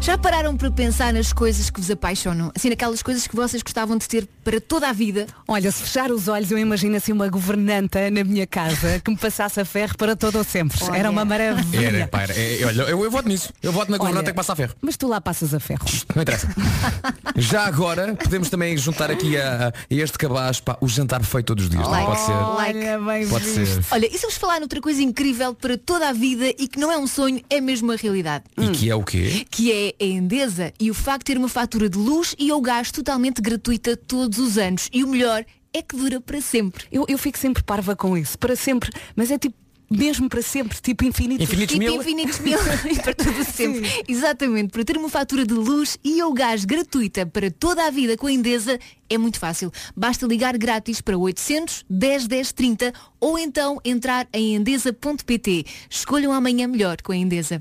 Já pararam para pensar nas coisas que vos apaixonam? Assim, naquelas coisas que vocês gostavam de ter para toda a vida? Olha, se fechar os olhos, eu imagino assim uma governanta na minha casa que me passasse a ferro para todo ou sempre. Olha. Era uma maravilha. Era, pá, era, é, olha, eu, eu voto nisso. Eu voto na governanta Olha, que passa a ferro. Mas tu lá passas a ferro. Não interessa. (laughs) Já agora, podemos também juntar aqui a, a este cabaz pá, o jantar feito todos os dias. não é? Pode ser. Olha, bem Pode ser. Olha, e se vos falar noutra coisa incrível para toda a vida e que não é um sonho, é mesmo uma realidade? E que é o quê? Que é a Endesa e o facto de ter uma fatura de luz e ou gás totalmente gratuita todos os anos. E o melhor é que dura para sempre. Eu, eu fico sempre parva com isso. Para sempre. Mas é tipo, mesmo para sempre. Tipo infinitos. Infinitos Tipo mil? infinitos mil (laughs) e para tudo sempre. Exatamente, para ter uma fatura de luz e ou gás gratuita para toda a vida com a Endesa é muito fácil. Basta ligar grátis para 800 10 10 30 ou então entrar em endesa.pt. Escolham amanhã melhor com a Endesa.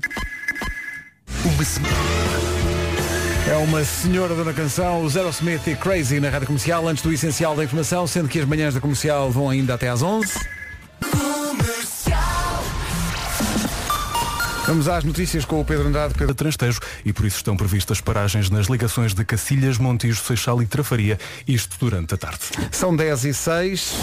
É uma senhora dona canção, o Zero Smith e Crazy na rádio comercial, antes do essencial da informação, sendo que as manhãs da comercial vão ainda até às 11. Vamos às notícias com o Pedro Andrade. Pedro... Transtejo e por isso estão previstas paragens nas ligações de Cacilhas, Montijo, Seixal e Trafaria, isto durante a tarde. São 10 e 6.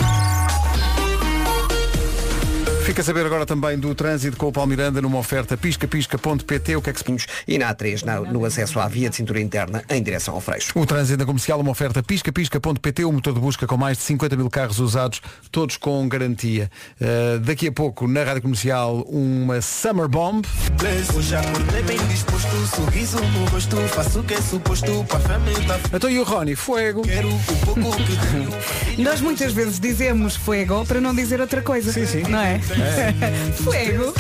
Fica a saber agora também do trânsito com o Paulo Miranda numa oferta piscapisca.pt. O que é que se Pinhos e na A3 na- no acesso à via de cintura interna em direção ao Freixo. O trânsito na comercial, uma oferta piscapisca.pt, o motor de busca com mais de 50 mil carros usados, todos com garantia. Uh, daqui a pouco, na rádio comercial, uma Summer Bomb. Então e o Rony? Fuego. (laughs) Nós muitas vezes dizemos fuego para não dizer outra coisa. Sim, sim. Não é? (laughs) fuego.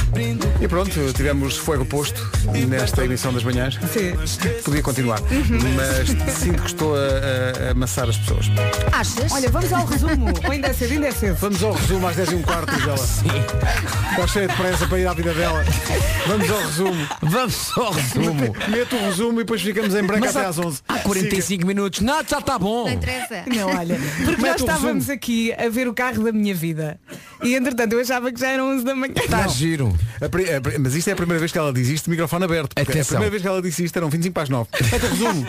E pronto, tivemos Fuego posto nesta emissão das manhãs. Sim. Podia continuar, mas sinto que estou a, a- amassar as pessoas. Achas? Olha, vamos ao resumo. Ou ainda é cedo, ainda é cedo. Vamos ao resumo às 10 e um quarto, diz ela. (laughs) Está cheia de pressa para ir à vida dela. Vamos ao resumo. Vamos ao resumo. Meto o resumo e depois ficamos em branco Mas até há- às 11. Há 45 minutos. Não, já está bom. Não interessa. Não, olha, porque Mete nós estávamos aqui a ver o carro da minha vida. E entretanto eu achava que já eram 11 da manhã. Está giro. A pri- a pri- mas isto é a primeira vez que ela diz isto, microfone aberto. porque A Atenção. primeira vez que ela disse isto eram 25 para as 9. Mete o resumo.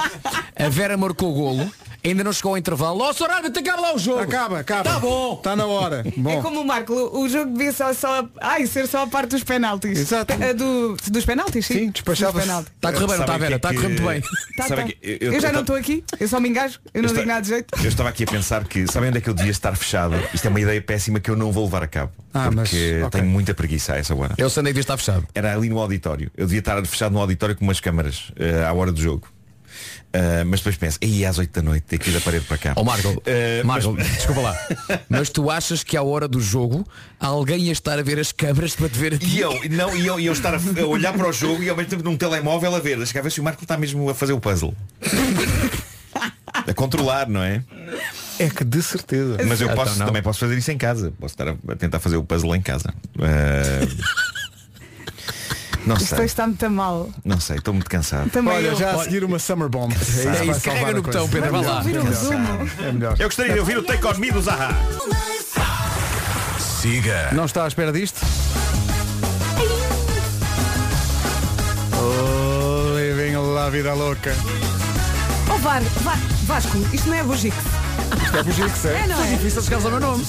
A Vera marcou golo ainda não chegou ao intervalo. Ó, Sr. árbitro, acaba lá o jogo. Acaba, acaba. Tá bom. Está na hora. (laughs) Bom. É como o Marco, o jogo devia só, só ai, ser só a parte dos penaltis. Exato. Eh, do, dos penaltis, sim. Sim, penaltis. Está a correr bem, não está a ver? que é Está a correr muito bem. Tá, tá. que Eu, já não estou aqui, eu só me engajo, eu não Eu digo estou- nada de jeito. Eu estava aqui a pensar que sabem onde é que eu devia estar fechado? Isto é uma ideia péssima que eu não vou levar a cabo. Ah, mas, porque ok. tenho muita preguiça a essa hora. Eu sei onde é que devia estar fechado. Era ali no auditório. Eu devia estar fechado no auditório com umas câmaras eh, à hora do jogo. Ah, mas depois penso, aí às 8 da noite, tem que ir da parede para cá. Ó Marco, Marco, mas- desculpa lá. Mas tu achas que à hora do jogo alguém ia estar a ver as câmaras para te ver a ti? E eu, não, e eu, e eu estar a, olhar para o jogo e ao mesmo tempo num telemóvel a ver, deixa cá ver se o Marco está mesmo a fazer o puzzle. a controlar, não é? É que de certeza. Mas eu Então posso, não. também posso fazer isso em casa. Posso estar a, tentar fazer o puzzle em casa. Ah, não Isto sei, está muito mal. não sei, estou muito cansado. Também Olha, eu. já a seguir uma Summer Bomb. É isso, É carrega a no coisa. botão, Pedro, vai lá. É melhor. Eu gostaria de ouvir o Take On Me do Zaha. Siga. Não está à espera disto? Living la vida louca. Ó Var, Va- Vasco, isto não é Bugix. Isto é Bugix, é? É, não é? Difícil chegar ao meu nome.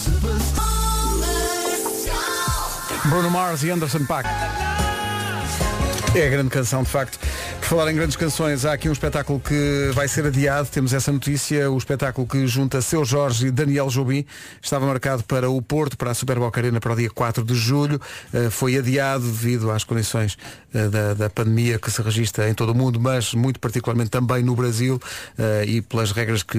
Bruno Mars e Anderson Paak. É a grande canção, de facto. Por falar em grandes canções, há aqui um espetáculo que vai ser adiado. Temos essa notícia. O espetáculo que junta Seu Jorge e Daniel Jobim estava marcado para o Porto, para a Superboc Arena, para o dia 4 de julho. Eh, Foi adiado devido às condições eh, da, da pandemia que se registra em todo o mundo, mas muito particularmente também no Brasil eh, e pelas regras que,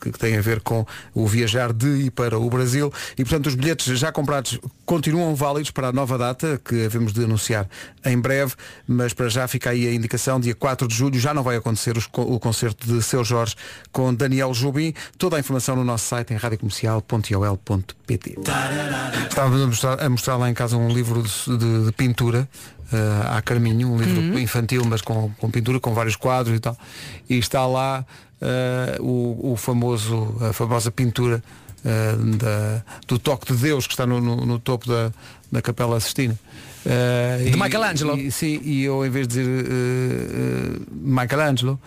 que têm a ver com o viajar de e para o Brasil. E, portanto, os bilhetes já comprados continuam válidos para a nova data, que havemos de anunciar em breve, mas para já fica aí a indicação, dia 4 de julho já não vai acontecer os o concerto de Seu Jorge com Daniel Jubim. Toda a informação no nosso site em radiocomercial.ol.pt Estávamos a mostrar, a mostrar lá em casa um livro de, de- de pintura eh, à Carminho, um livro infantil, mas com, com pintura, com vários quadros e tal. E está lá eh, o, o famoso, a famosa pintura eh, da- do toque de Deus que está no, no- no topo da, da Capela Sistina. Eh, De e- Michelangelo. e- sim, e eu em vez de dizer eh, eh, Michelangelo,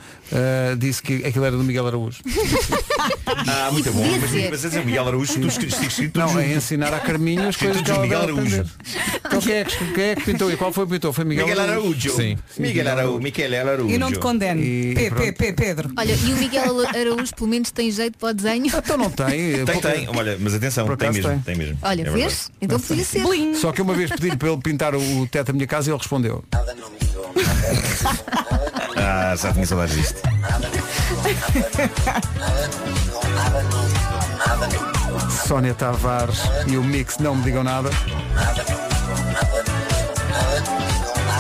disse que aquilo era do Miguel Araújo. (laughs) Ah, muito bom. Mas, mas é o Miguel Araújo, tudo escrito, escrito tudo Não, é ensinar à Carminho as coisas que ela Miguel Araújo. Então quem é, que, quem é que pintou e qual foi o pintor? Foi Miguel, Miguel Araújo. Sim. Miguel Araújo. Miguel Araújo. E não te condene. E P, P, Pedro. Olha, e o Miguel Araújo pelo menos tem jeito para o desenho. Então não tem. Tem, tem. Olha, mas atenção, tem mesmo, tem. tem mesmo. Olha, É vês? Então podia ser. Só que uma vez pedi para ele pintar o teto da minha casa e ele respondeu. (laughs) Ah, já tinha saudades disto. Sónia Tavares e o Mix não me digam nada.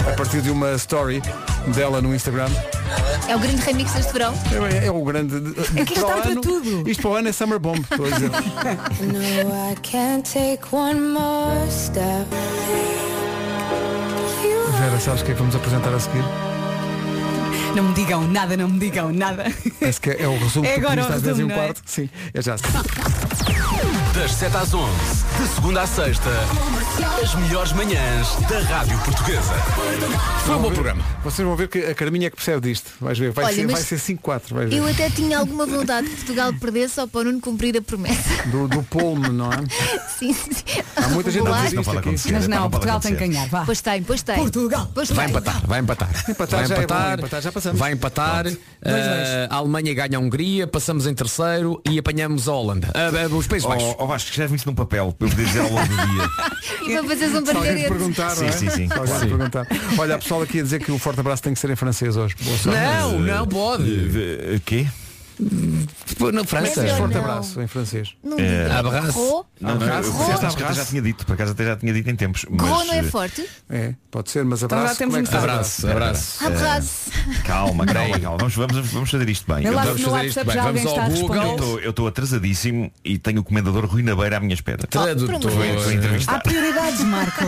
A partir de uma story dela no Instagram. É o grande remix deste verão. É, é o grande. É que está para ano- tudo. Isto para o ano é Summer Bomb, estou a dizer. (laughs) No, I can't take one more step. Vera, sabes o que é que vamos apresentar a seguir? Não me digam nada, não me digam nada. Esse que é o resumo É que agora o às 10 e um resumo, não é? quarto. Sim, é já. Das 7 às 11, de segunda à sexta, as melhores manhãs da Rádio Portuguesa. Foi um bom programa. Vocês vão ver que a Carminha é que percebe disto. Vais ver, vai Olha, ser, vai ser 5-4. vais ver. Eu até tinha alguma vontade que Portugal perdesse só para o Nuno cumprir a promessa. Do, do Polme, não é? Sim, sim, sim. Há muita gente a dizer Não isto aqui. Mas não, Portugal tem que ganhar, vá. Pois tem, pois tem. Portugal. Pois Vai tem. empatar, vai empatar. Empatar vai já é bom, empatar, empatar já passamos. vai empatar. eh, a Alemanha ganha a Hungria, passamos em terceiro e apanhamos a Holanda. Ah, ah, os Países Baixos. Ó oh, Vasco, escreve-me isso num papel para eu poder dizer ao longo do dia. (laughs) E para fazeres um bardalhete. perguntar, Sim, não é? sim, sim. Sim. perguntar. Olha, a pessoal aqui a dizer que o forte abraço tem que ser em francês hoje. Boa sorte. Não, não pode. O quê? Na França. Melhor Forte não. abraço em francês. Não É. Abraço. Ro? Não, Abraço. eu, Abraço. já tinha dito, por acaso até já tinha dito em tempos. Mas, não é forte? É, pode ser, mas Então abraço. já temos como é um se Abraço, abraço. espera. Abraço. Calma, calma, calma. Vamos, vamos, vamos fazer isto bem. Vamos fazer isto bem. já Vamos ao Google. eu estou atrasadíssimo e tenho o comendador Rui Nabeira à minha espera. Tradutor. Há prioridades, Marco.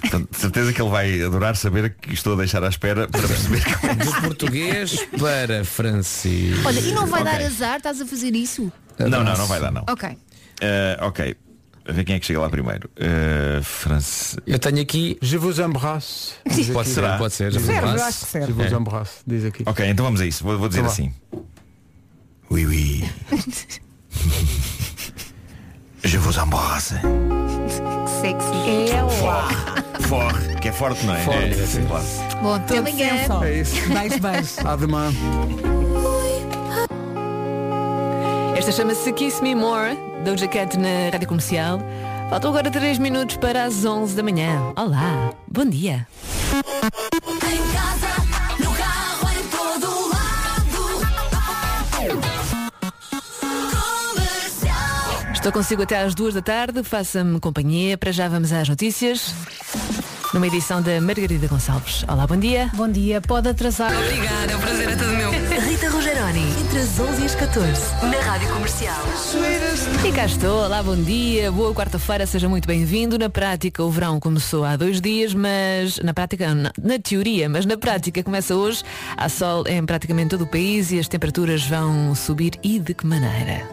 Portanto, de certeza que ele vai adorar saber que estou a deixar à espera para perceber (laughs) que Do português para francês. Olha, e não vai Ok. dar azar? Estás a fazer isso? Não, não, não vai dar não. Ok. Eh, ok. A ver quem é que chega lá primeiro. Uh, France. Eu tenho aqui. Je vous embrasse. Pode ser, pode ser. eu acho que serve. Je vous É. embrasse, diz aqui. Ok, então vamos a isso. Vou, vou dizer vá. assim. Oui, oui. (laughs) Je vous embrasse. Sexy. Ela. Forte, que é forte, não é? Forte, é, é, sim. claro. Bom, até amanhã. É isso. Beijo, beijo. Ademã. Esta chama-se Kiss Me More, Doja Cat na Rádio Comercial. Faltam agora 3 minutos para as 11 da manhã. Olá, bom dia. Estou consigo até às 2 da tarde, faça-me companhia. Para já vamos às notícias. Numa edição da Margarida Gonçalves. Olá, bom dia. Bom dia, pode atrasar. Obrigada, é um prazer, é todo meu. Rita Rogeroni, entre as 11 e as 14, na Rádio Comercial. E cá estou, olá, bom dia, boa quarta-feira, seja muito bem-vindo. Na prática, o verão começou há dois dias, mas na prática, na, na teoria, mas na prática começa hoje. Há sol em praticamente todo o país e as temperaturas vão subir e de que maneira?